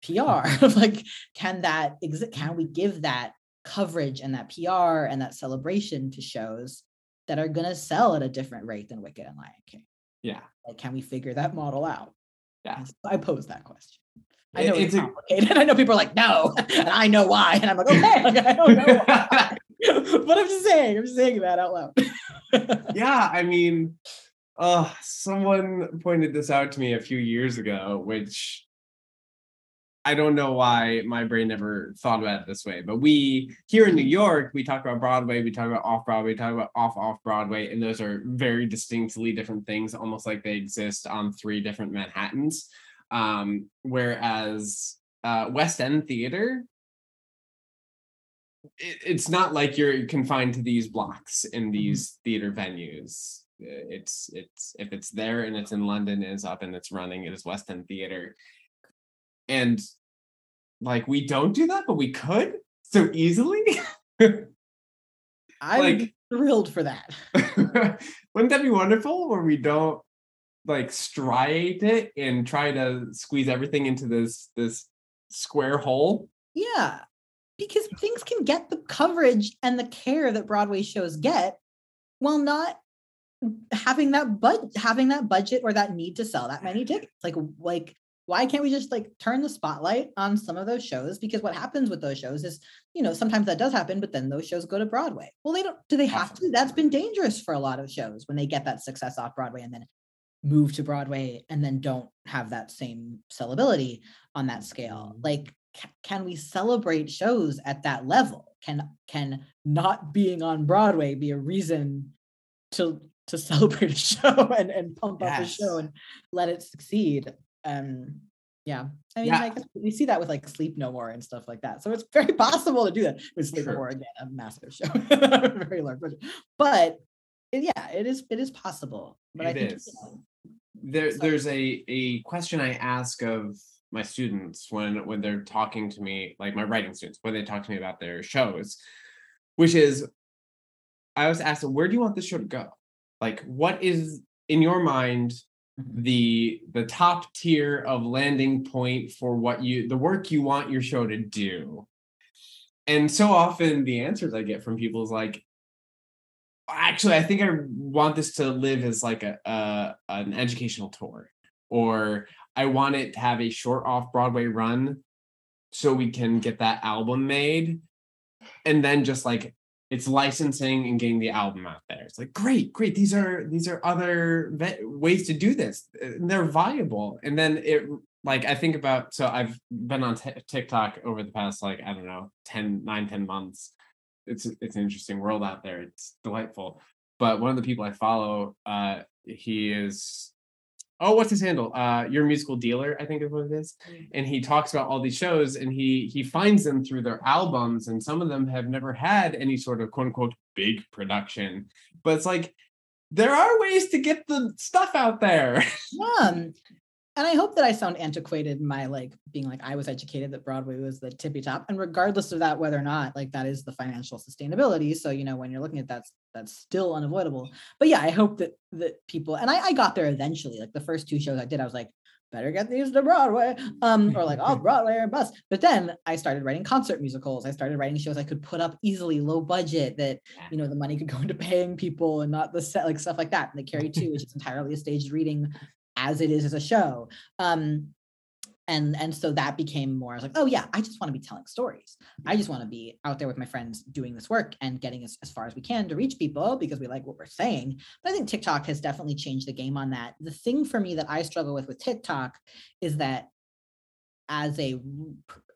pr <laughs> like can that exist can we give that coverage and that pr and that celebration to shows that are going to sell at a different rate than wicked and lion king yeah like can we figure that model out Yeah. So i pose that question i know it's, it's complicated <laughs> i know people are like no <laughs> and i know why and i'm like okay <laughs> like, i don't know why. but i'm just saying i'm just saying that out loud. Yeah i mean uh someone pointed this out to me a few years ago which i don't know why my brain never thought about it this way but we here in new york we talk about broadway we talk about off broadway we talk about off off broadway and those are very distinctly different things almost like they exist on three different manhattans um whereas uh west end theater it, it's not like you're confined to these blocks in these theater venues. It's it's if it's there and it's in London and it's up and it's running, it is West End Theater. And like we don't do that, but we could so easily. <laughs> I'm Like- thrilled for that <laughs> Wouldn't that be wonderful where we don't like striate it and try to squeeze everything into this this square hole? Yeah, because things can get the coverage and the care that Broadway shows get while not having that bud having that budget or that need to sell that many tickets. Like like why can't we just like turn the spotlight on some of those shows? Because what happens with those shows is, you know, sometimes that does happen, but then those shows go to Broadway. Well, they don't do they have to? That's been dangerous for a lot of shows when they get that success off Broadway and then move to Broadway and then don't have that same sellability on that scale. Mhm. Like ca- can we celebrate shows at that level? Can can not being on Broadway be a reason to to <laughs> celebrate a show and, and pump up a show and let it succeed? Um yeah. I mean, Yeah. I guess we see that with like Sleep No More and stuff like that. So it's very <laughs> possible to do that with Sleep No More again, a massive show, <laughs> very large budget. But it- yeah, it is it is possible. But I It think you know, there there's a a question I ask of my students when when they're talking to me, like my writing students, when they talk to me about their shows, which is I always ask them, where do you want this show to go? Like, what is in your mind mm-hmm. the the top tier of landing point for what you the work you want your show to do? And so often the answers i get from people is like actually i think i want this to live as like a, an educational tour or i want it to have a short off broadway run so we can get that album made. And then just like it's licensing and getting the album out there. It's like great great these are these are other ve- ways to do this. And they're viable. And then it like i think about so i've been on t- tiktok over the past like i don't know 10 9 10 months it's it's an interesting world out there. It's delightful. But one of the people i follow uh he is oh what's his handle? Uh your musical dealer i think is what it is. And he talks about all these shows and he he finds them through their albums and some of them have never had any sort of quote unquote big production. But it's like there are ways to get the stuff out there. <laughs> Um, and I hope that I sound antiquated in my like being like I was educated that Broadway was the tippy top. And regardless of that, whether or not like that is the financial sustainability. So you know when you're looking at that, that's still unavoidable. But yeah, I hope that that people and I, I got there eventually. Like the first two shows I did, I was like, better get these to Broadway. Um, or like oh <laughs> Broadway or bust. But then I started writing concert musicals. I started writing shows I could put up easily, low budget, that you know the money could go into paying people and not the set like stuff like that. And the Carrie Two, which is entirely a staged reading as it is as a show. Um, and and so that became more. I was like, oh yeah, I just want to be telling stories. I just want to be out there with my friends doing this work and getting as, as far as we can to reach people because we like what we're saying. But I think TikTok has definitely changed the game on that. The thing for me that I struggle with with TikTok is that as a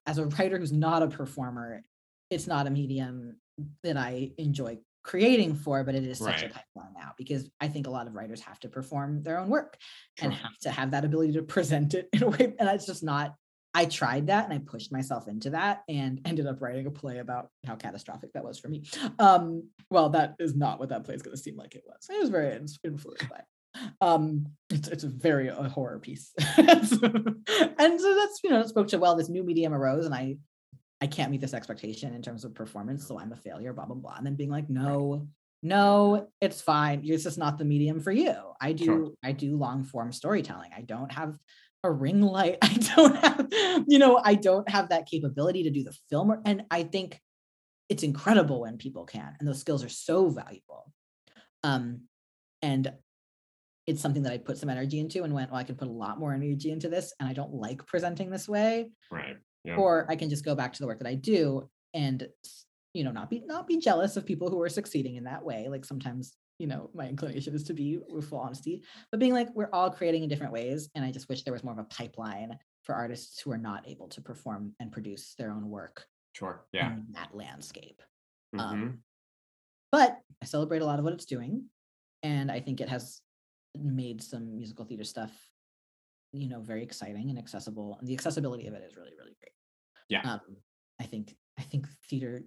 as a writer who's not a performer, it's not a medium that I enjoy creating for, but it is such a pipeline now because I think a lot of writers have to perform their own work and have to have that ability to <laughs> present it in a way. And it's just not, I tried that and I pushed myself into that and ended up writing a play about how catastrophic that was for me. Um, well, that is not what that play is going to seem like it was. It was very influenced by it. Um, it's it's a very a horror piece. <laughs> and so that's you know, it spoke to well, this new medium arose and I I can't meet this expectation in terms of performance, so I'm a failure, blah blah blah. And then being like, no, no, it's fine. It's just not the medium for you. I do Sure. I do long form storytelling. I don't have a ring light. <laughs> I don't have, you know, I don't have that capability to do the film. or- And I think it's incredible when people can, and those skills are so valuable. Um, and it's something that I put some energy into and went, well, I can put a lot more energy into this, and I don't like presenting this way right yeah or I can just go back to the work that I do and you know not be not be jealous of people who are succeeding in that way. Like sometimes you know my inclination is to be with full honesty, but being like we're all creating in different ways, and I just wish there was more of a pipeline for artists who are not able to perform and produce their own work sure yeah in that landscape. Mhm. Um, But I celebrate a lot of what it's doing, and I think it has made some musical theater stuff you know very exciting and accessible and the accessibility of it is really really great Yeah. um i think i think theater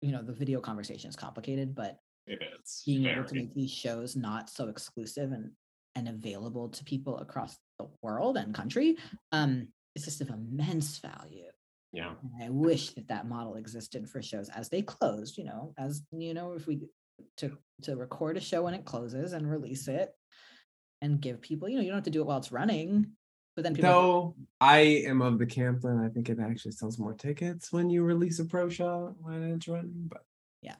you know the video conversation is complicated but it is. being able to make these shows not so exclusive and and available to people across the world and country um is just of immense value. Yeah. And I wish that that model existed for shows as they closed, you know, as you know, if we to to record a show when it closes and release it and give people, you know, you don't have to do it while it's running, but then people Though I am of the camp that I think it actually sells more tickets when you release a pro show when it's running. But yeah,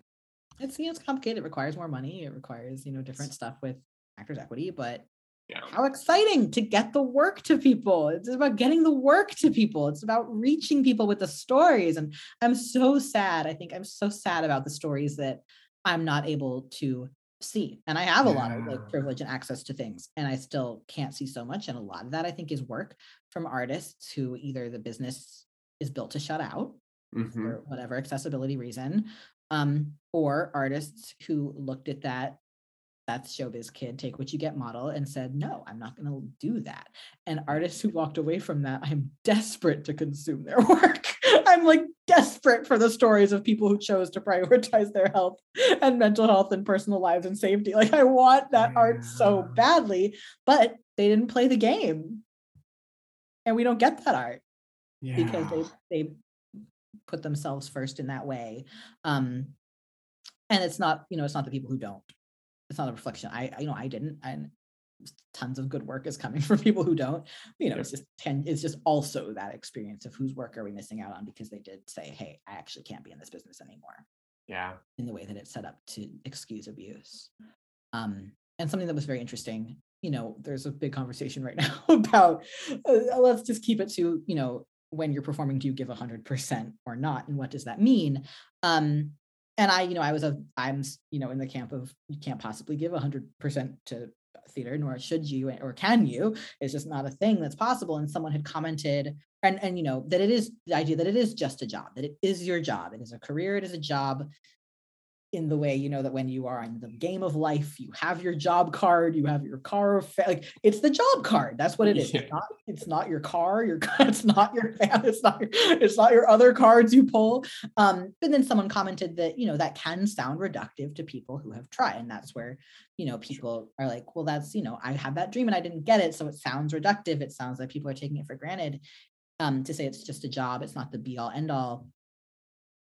it's you know it's complicated, it requires more money, it requires, you know, different stuff with actors equity, but yeah, how exciting to get the work to people. It's about getting the work to people. It's about reaching people with the stories. And I'm so sad. I think I'm so sad about the stories that I'm not able to see. And I have a lot of like privilege and access to things, and I still can't see so much. And a lot of that I think is work from artists who either the business is built to shut out Mhm. for whatever accessibility reason, um, or artists who looked at that that's showbiz kid take what you get model and said no i'm not going to do that and artists who walked away from that i'm desperate to consume their <laughs> work i'm like desperate for the stories of people who chose to prioritize their health and mental health and personal lives and safety. Like i want that art so badly but they didn't play the game. And we don't get that art because they they put themselves first in that way. Um and it's not you know it's not the people who don't. It's not a reflection. I I- you know i didn't and tons of good work is coming <laughs> from people who don't. You know, it's just ten, it's just also that experience of whose work are we missing out on because they did say, hey, I actually can't be in this business anymore Yeah. in the way that it's set up to excuse abuse. Um, and something that was very interesting, you know, there's a big conversation right <laughs> now about uh, let's just keep it to, you know, when you're performing, do you give 100% or not? And what does that mean? Um, and I, you know, I was a, I'm, you know, in the camp of you can't possibly give 100% to theater, nor should you, or can you? It's just not a thing that's possible. And someone had commented, and and you know that it is the idea that it is just a job, that it is your job, it is a career, it is a job. In the way you know that when you are in the game of life, you have your job card, you have your car, like it's the job card. That's what it is. Yeah. It's not. It's not your car. Your <laughs> it's not your fan. It's not. Your, it's not your other cards you pull. Um, but then someone commented that you know that can sound reductive to people who have tried, and that's where you know people are like, well, that's you know I had that dream and I didn't get it, so it sounds reductive. It sounds like people are taking it for granted. Um, to say it's just a job, it's not the be all end all.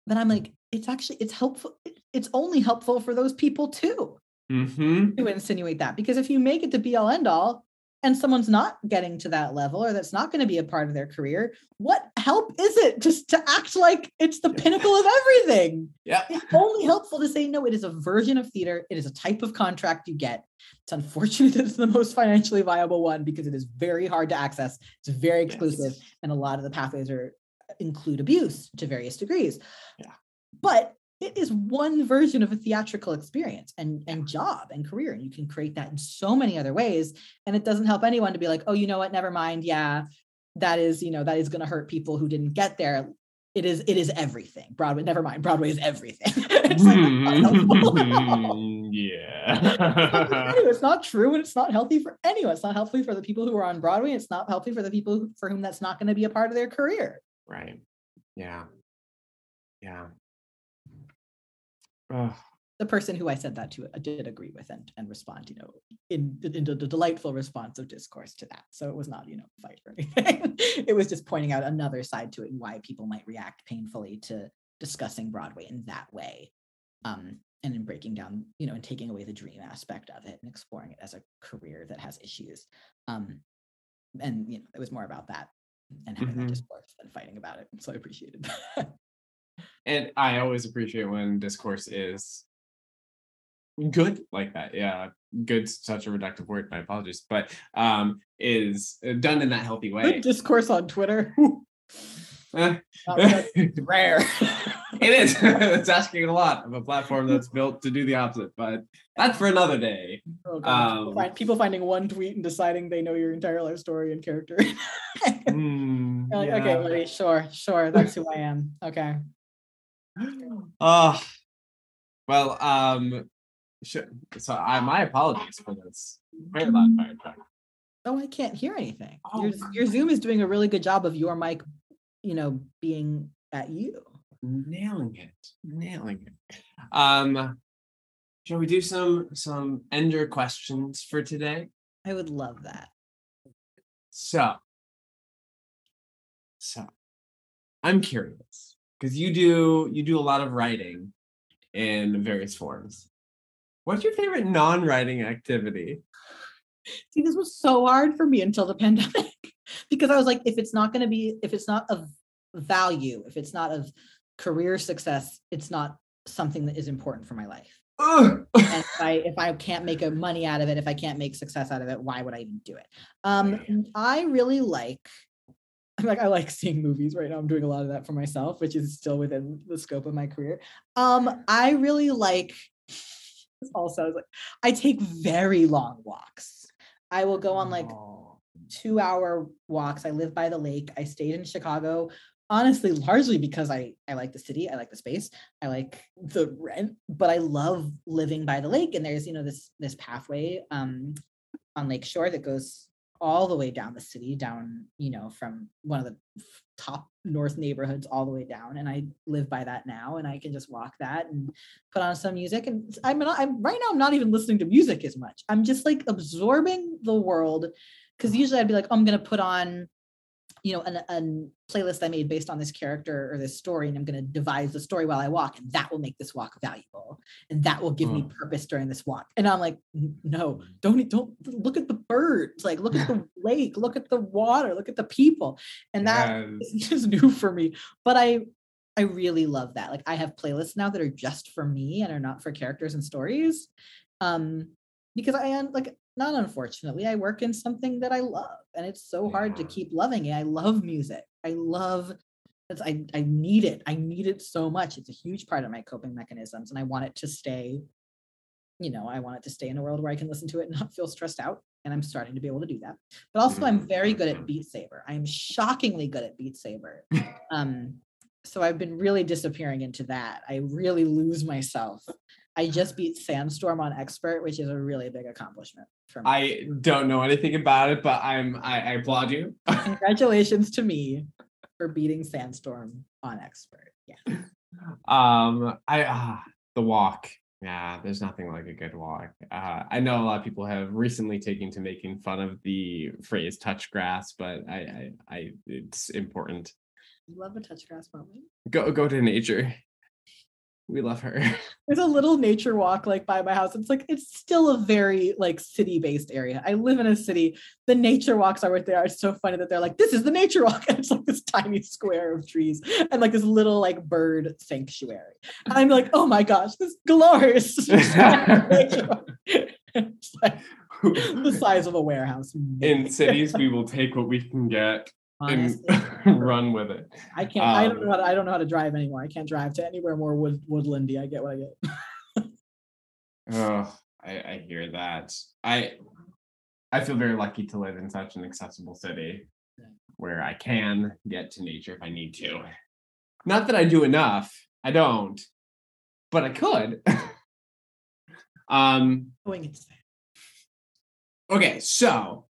But I'm like, it's actually it's helpful. It- It's only helpful for those people too Mm-hmm. to insinuate that because if you make it the be all end all and someone's not getting to that level or that's not going to be a part of their career what help is it just to act like it's the pinnacle of everything Yeah. it's only helpful to say no it is a version of theater it is a type of contract you get it's unfortunate <laughs> that it's the most financially viable one because it is very hard to access it's very exclusive Yes. and a lot of the pathways are include abuse to various degrees Yeah. but it is one version of a theatrical experience and and job and career and you can create that in so many other ways and it doesn't help anyone to be like oh you know what never mind yeah that is you know that is going to hurt people who didn't get there it is it is everything broadway never mind broadway is everything <laughs> it's like that's not helpful at all. <laughs> Mm, It's not helpful for yeah. It's not true and it's not healthy for anyone. It's not healthy for the people who are on Broadway. It's not healthy for the people who- for whom that's not going to be a part of their career. right. Yeah. Yeah. Ugh. The person who I said that to uh, did agree with and, and respond, you know, in, in the delightful response of discourse to that. So it was not, you know, fight or <laughs> anything. it was just pointing out another side to it and why people might react painfully to discussing Broadway in that way. Um, and in breaking down, you know, and taking away the dream aspect of it and exploring it as a career that has issues. Um, and you know, it was more about that and having Mhm. that discourse than fighting about it. So I appreciated <laughs> that. And I always appreciate when discourse is good like that. Yeah. good such a reductive word. My apologies. But um is uh, done in that healthy way. Good discourse on Twitter. <laughs> Rare. it is. <laughs> <laughs> it's asking a lot of a platform that's built to do the opposite, but that's for another day. Oh, God, people, Um, find, people finding one tweet and deciding they know your entire life story and character. Mm, like, okay, buddy, sure, sure, that's who I am. Okay. Oh, well, um, so I my apologies for this very loud fire truck. Oh, I can't hear anything. Oh, your, your Zoom is doing a really good job of your mic, you know, being at you. Nailing it, nailing it. Um, shall we do some some ender questions for today? I would love that. So, so I'm curious because you do you do a lot of writing in various forms. What's your favorite non-writing activity? See, this was so hard for me until the <laughs> pandemic because I was like, if it's not going to be, if it's not of value, if it's not of career success, it's not something that is important for my life. And if I if I can't make a money out of it, if I can't make success out of it, why would I even do it? Um, I really like. I'm <laughs> like I like seeing movies right now. I'm doing a lot of that for myself, which is still within the scope of my career. Um, I really like. also like I take very long walks. I will go on like Oh. two hour walks. I live by the lake. I stayed in Chicago, honestly, largely because I, I like the city, I like the space, I like the rent, but I love living by the lake. And there's, you know, this this pathway um on Lake Shore that goes all the way down the city, down, you know, from one of the top north neighborhoods all the way down. And I live by that now and I can just walk that and put on some music. And I'm not I'm right now I'm not even listening to music as much. I'm just like absorbing the world because usually I'd be like, oh, I'm gonna put on you know, an, an playlist I made based on this character or this story, and I'm going to devise the story while I walk, and that will make this walk valuable, and that will give me Mm. purpose during this walk. And I'm like, no, don't don't look at the birds, like look at the <laughs> lake, look at the water, look at the people, and that Yes. <laughs> is new for me. But I I really love that. Like I have playlists now that are just for me and are not for characters and stories. Um, because I am like not unfortunately, I work in something that I love, and it's so hard to keep loving it. I love music. I love it's, I I need it. I need it so much. It's a huge part of my coping mechanisms, and I want it to stay. You know, I want it to stay in a world where I can listen to it and not feel stressed out. And I'm starting to be able to do that. But also, I'm very good at Beat Saber. I am shockingly good at Beat Saber. <laughs> Um, so I've been really disappearing into that. I really lose myself. I just beat Sandstorm on Expert, which is a really big accomplishment for me. I don't know anything about it, but I'm I, I applaud you. <laughs> Congratulations to me for beating Sandstorm on Expert. Yeah. <laughs> um, I ah, the walk. Yeah, there's nothing like a good walk. Uh, I know a lot of people have recently taken to making fun of the phrase "touch grass," but I, I, I it's important. Love a touch grass moment. Go, go to nature. We love her. <laughs> There's a little nature walk like by my house. It's like it's still a very like city-based area. I live in a city. The nature walks are what they are. It's so funny that they're like, this is the nature walk. <laughs> And it's like this tiny square of trees and like this little like bird sanctuary. And I'm like, oh my gosh, this is glorious. <laughs> it's like the size of a warehouse. In cities, we will take what we can get and <laughs> run with it. I can't. I don't um, know. How to, I don't know how to drive anymore. I can't drive to anywhere more wood, woodlandy. I get what I get. Oh, I, I hear that. I I feel very lucky to live in such an accessible city where I can get to nature if I need to. Not that I do enough. I don't, but I could. <laughs> um Going into okay, so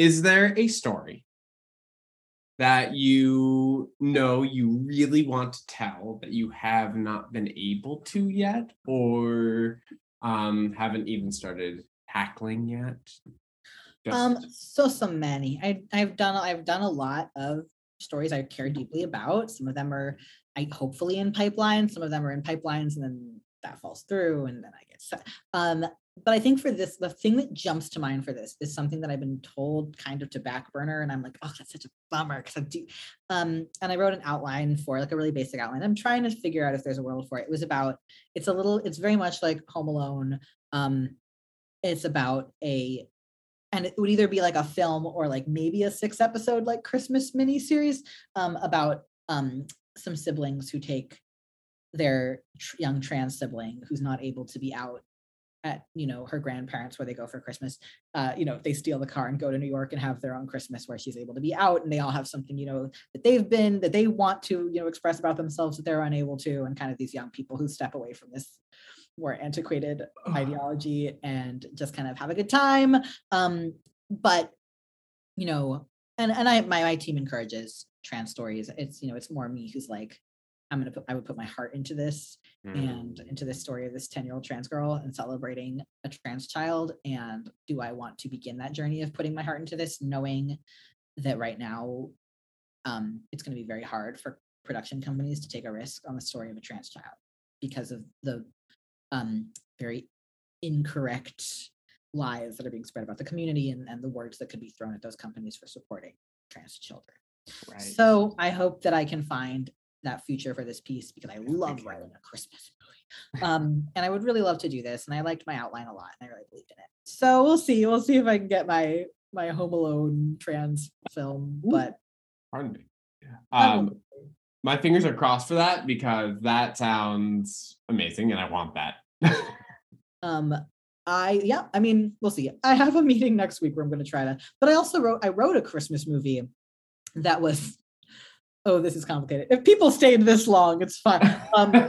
is there a story that you know you really want to tell that you have not been able to yet or um haven't even started tackling yet Just- Um, so so many. I I've done I've done a lot of stories I care deeply about. Some of them are I hopefully in pipeline. Some of them are in pipelines, and then that falls through, and then I get set. Um, but I think for this, the thing that jumps to mind for this is something that I've been told kind of to back burner, and I'm like, oh, that's such a bummer because I do. Um, and I wrote an outline for like a really basic outline. I'm trying to figure out if there's a world for it. It was about. It's a little. It's very much like Home Alone. Um, it's about a and it would either be like a film or like maybe a six episode like christmas mini series um, about um, some siblings who take their tr- young trans sibling who's not able to be out at you know her grandparents where they go for christmas uh, you know they steal the car and go to new york and have their own christmas where she's able to be out and they all have something you know that they've been that they want to you know express about themselves that they're unable to and kind of these young people who step away from this more antiquated Ugh. ideology and just kind of have a good time um but you know and and i my, my team encourages trans stories it's you know it's more me who's like i'm gonna put i would put my heart into this and Mm. into this story of this 10 year old trans girl and celebrating a trans child and do i want to begin that journey of putting my heart into this knowing that right now um it's going to be very hard for production companies to take a risk on the story of a trans child because of the um very incorrect lies that are being spread about the community and, and the words that could be thrown at those companies for supporting trans children right so I hope that I can find that future for this piece because I love writing a Christmas movie. Um, and I would really love to do this. And I liked my outline a lot and I really believed in it. So we'll see. We'll see if I can get my my Home Alone trans film. But pardon me um my fingers are crossed for that because that sounds amazing and i want that <laughs> um I yeah, I mean, we'll see. I have a meeting next week where I'm gonna try to, but I also wrote I wrote a Christmas movie that was oh, this is complicated. If people stayed this long, it's fine. <laughs> Um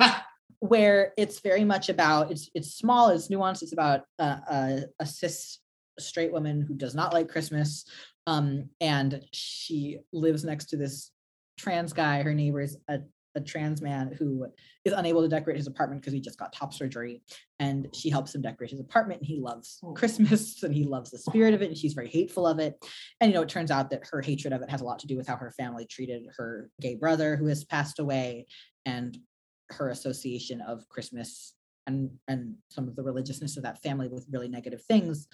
where it's very much about it's it's small, it's nuanced. It's about uh, a, a cis straight woman who does not like Christmas, um, and she lives next to this trans guy. Her neighbor is a a trans man who is unable to decorate his apartment because he just got top surgery. And she helps him decorate his apartment. And he loves Oh. Christmas and he loves the spirit of it. And she's very hateful of it. And, you know, it turns out that her hatred of it has a lot to do with how her family treated her gay brother who has passed away and her association of Christmas and, and some of the religiousness of that family with really negative things.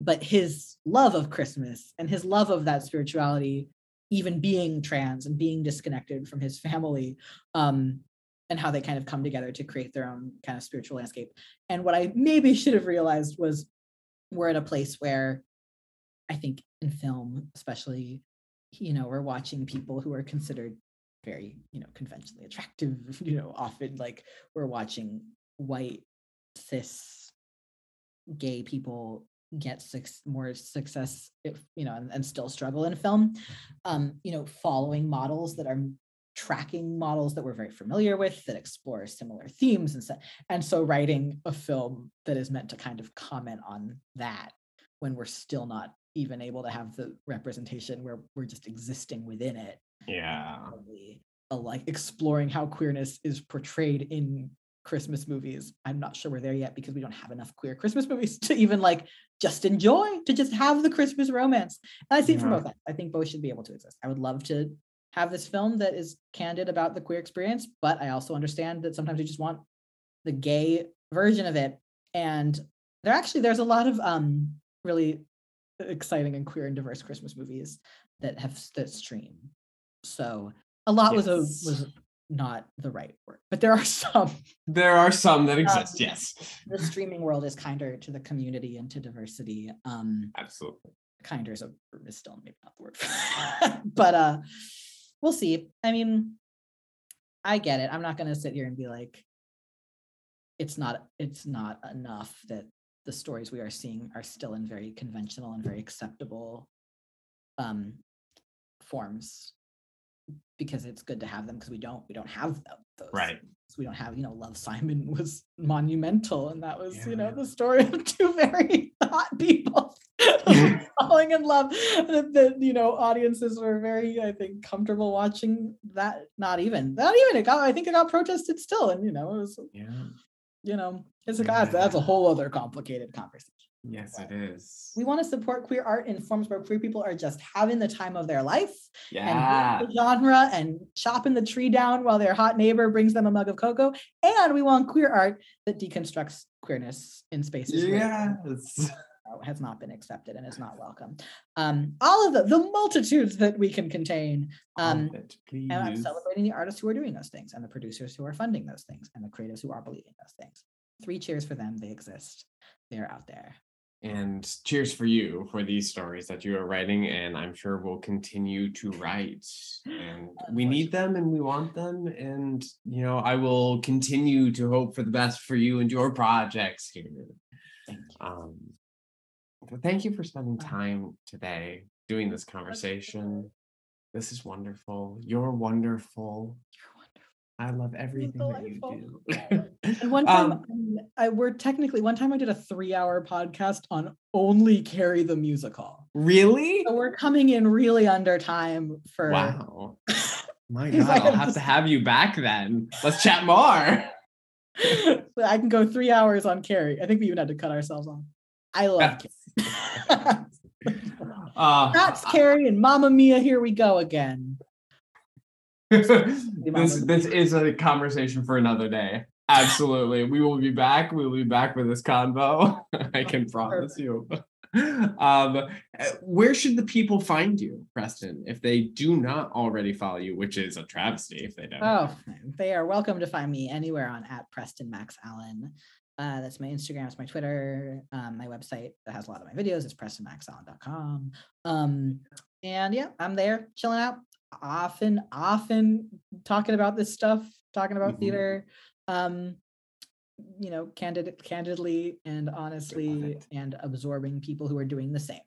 But his love of Christmas and his love of that spirituality even being trans and being disconnected from his family um, and how they kind of come together to create their own kind of spiritual landscape. And what I maybe <laughs> should have realized was we're at a place where I think in film, especially, you know, we're watching people who are considered very, you know, conventionally attractive, <laughs> you know, often like we're watching white, cis, gay people get suc more success if you know and, and still struggle in film um you know following models that are tracking models that we're very familiar with that explore similar themes and so and so writing a film that is meant to kind of comment on that when we're still not even able to have the representation where we're just existing within it Yeah. a, like exploring how queerness is portrayed in Christmas movies. I'm not sure we're there yet because we don't have enough queer Christmas movies <laughs> to even like just enjoy, to just have the Christmas romance. And I see it from both ends. I think both should be able to exist. I would love to have this film that is candid about the queer experience, but I also understand that sometimes you just want the gay version of it. And there actually there's a lot of um really exciting and queer and diverse Christmas movies that have that stream. So a lot was a was not the right word, but there are <laughs> some. There are some that exist. Um, yes. The streaming world is kinder to the community and to diversity. Um, Absolutely. kinder is, a, is still maybe not the word, <laughs> but uh, we'll see. I mean, I get it. I'm not going to sit here and be like, it's not it's not enough that the stories we are seeing are still in very conventional and very acceptable um forms because it's good to have them because we don't we don't have them, those Right. things. we don't have you know love simon <laughs> was monumental and that was you know the story of <laughs> two very hot people <laughs> falling in love that, that you know audiences were very i think comfortable watching that not even not even it got i think it got protested still and you know it was Yeah. you know it's a that's, that's a whole other complicated conversation Yes, it is. we want to support queer art in forms where queer people are just having the time of their life Yeah. and the genre and chopping the tree down while their hot neighbor brings them a mug of cocoa. And we want queer art that deconstructs queerness in spaces Yes. <laughs> has not been accepted and is not welcome. Um, all of the the multitudes that we can contain. Um, it, and I'm celebrating the artists who are doing those things and the producers who are funding those things and the creatives who are believing those things. Three cheers for them. They exist. They're out there. And cheers for you for these stories that you are writing, and I'm sure we'll continue to write. And we need them, and we want them, and you know, I will continue to hope for the best for you and your projects here. Thank you. Um, thank you for spending time today doing this conversation. This is wonderful. You're wonderful. I love everything that you do. And one <laughs> time, Um, I we're technically one time I did a three-hour podcast on only Carrie the musical. really? So we're coming in really under time for. Wow. My <laughs> God, I'll have to have you back then. Let's chat more. <laughs> I can go three hours on Carrie. I think we even had to cut ourselves off. I love Carrie. Uh, That's Carrie and Mamma Mia. Here we go again. <laughs> this, this is a conversation for another day. Absolutely. We will be back. We will be back with this convo. <laughs> I can promise you. Um, uh, where should the people find you, Preston, if they do not already follow you, which is a travesty if they don't? Oh, they are welcome to find me anywhere on at Preston Max Allen. Uh, that's my Instagram, it's my Twitter, um, my website that has a lot of my videos. It's prestonmaxallen.com. Um, and yeah, I'm there chilling out, often, often talking about this stuff, talking about Mhm. theater. Um, you know, candid, candidly and honestly, and absorbing people who are doing the same.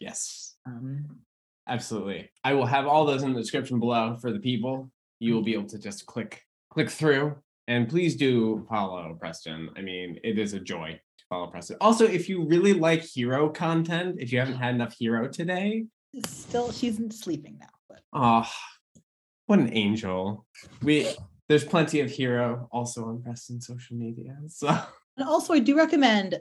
Yes. Um, Absolutely. I will have all those in the description below for the people. You will be able to just click click through and please do follow Preston. I mean, it is a joy to follow Preston. Also, if you really like hero content, if you haven't <gasps> had enough hero today, still, she's sleeping now, oh, what an angel. We there's plenty of hero also on Preston social media. So And also, I do recommend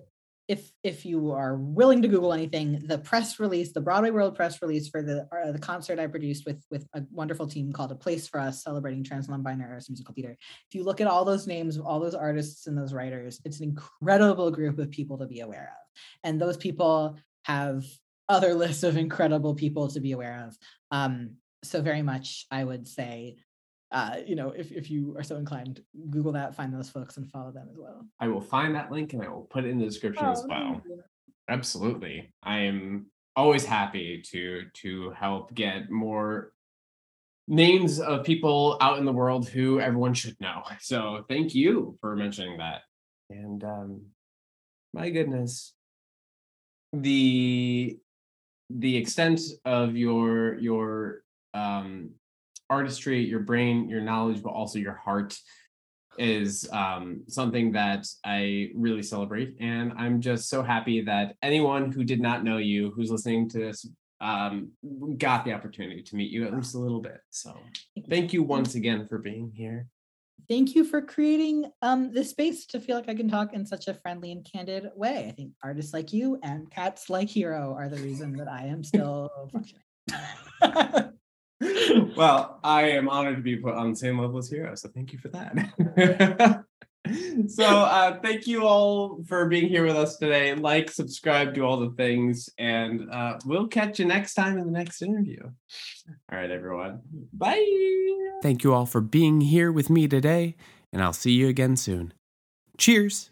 if if you are willing to Google anything, the press release, the Broadway World press release for the uh, the concert I produced with with a wonderful team called A Place for Us, celebrating trans non-binary artists musical theater. If you look at all those names of all those artists and those writers, it's an incredible group of people to be aware of, and those people have other lists of incredible people to be aware of. Um, so very much, I would say uh, you know, if, if you are so inclined, Google that, find those folks and follow them as well. I will find that link and I will put it in the description as Oh, well. Absolutely. I am always happy to to help get more names of people out in the world who everyone should know. <laughs> So thank you for mentioning that. And um my goodness. The the extent of your your um artistry, your brain, your knowledge, but also your heart is um, something that I really celebrate. And I'm just so happy that anyone who did not know you, who's listening to this, um, got the opportunity to meet you at least a little bit. So thank you once again for being here. Thank you for creating um, this space to feel like I can talk in such a friendly and candid way. I think artists like you and cats like Hero are the reason that I am still <laughs> functioning. <laughs> <laughs> well, I am honored to be put on the same level as Hero, so thank you for that. <laughs> so, uh, thank you all for being here with us today. Like, subscribe, do all the things, and uh, we'll catch you next time in the next interview. All right, everyone. Bye. Thank you all for being here with me today, and I'll see you again soon. Cheers!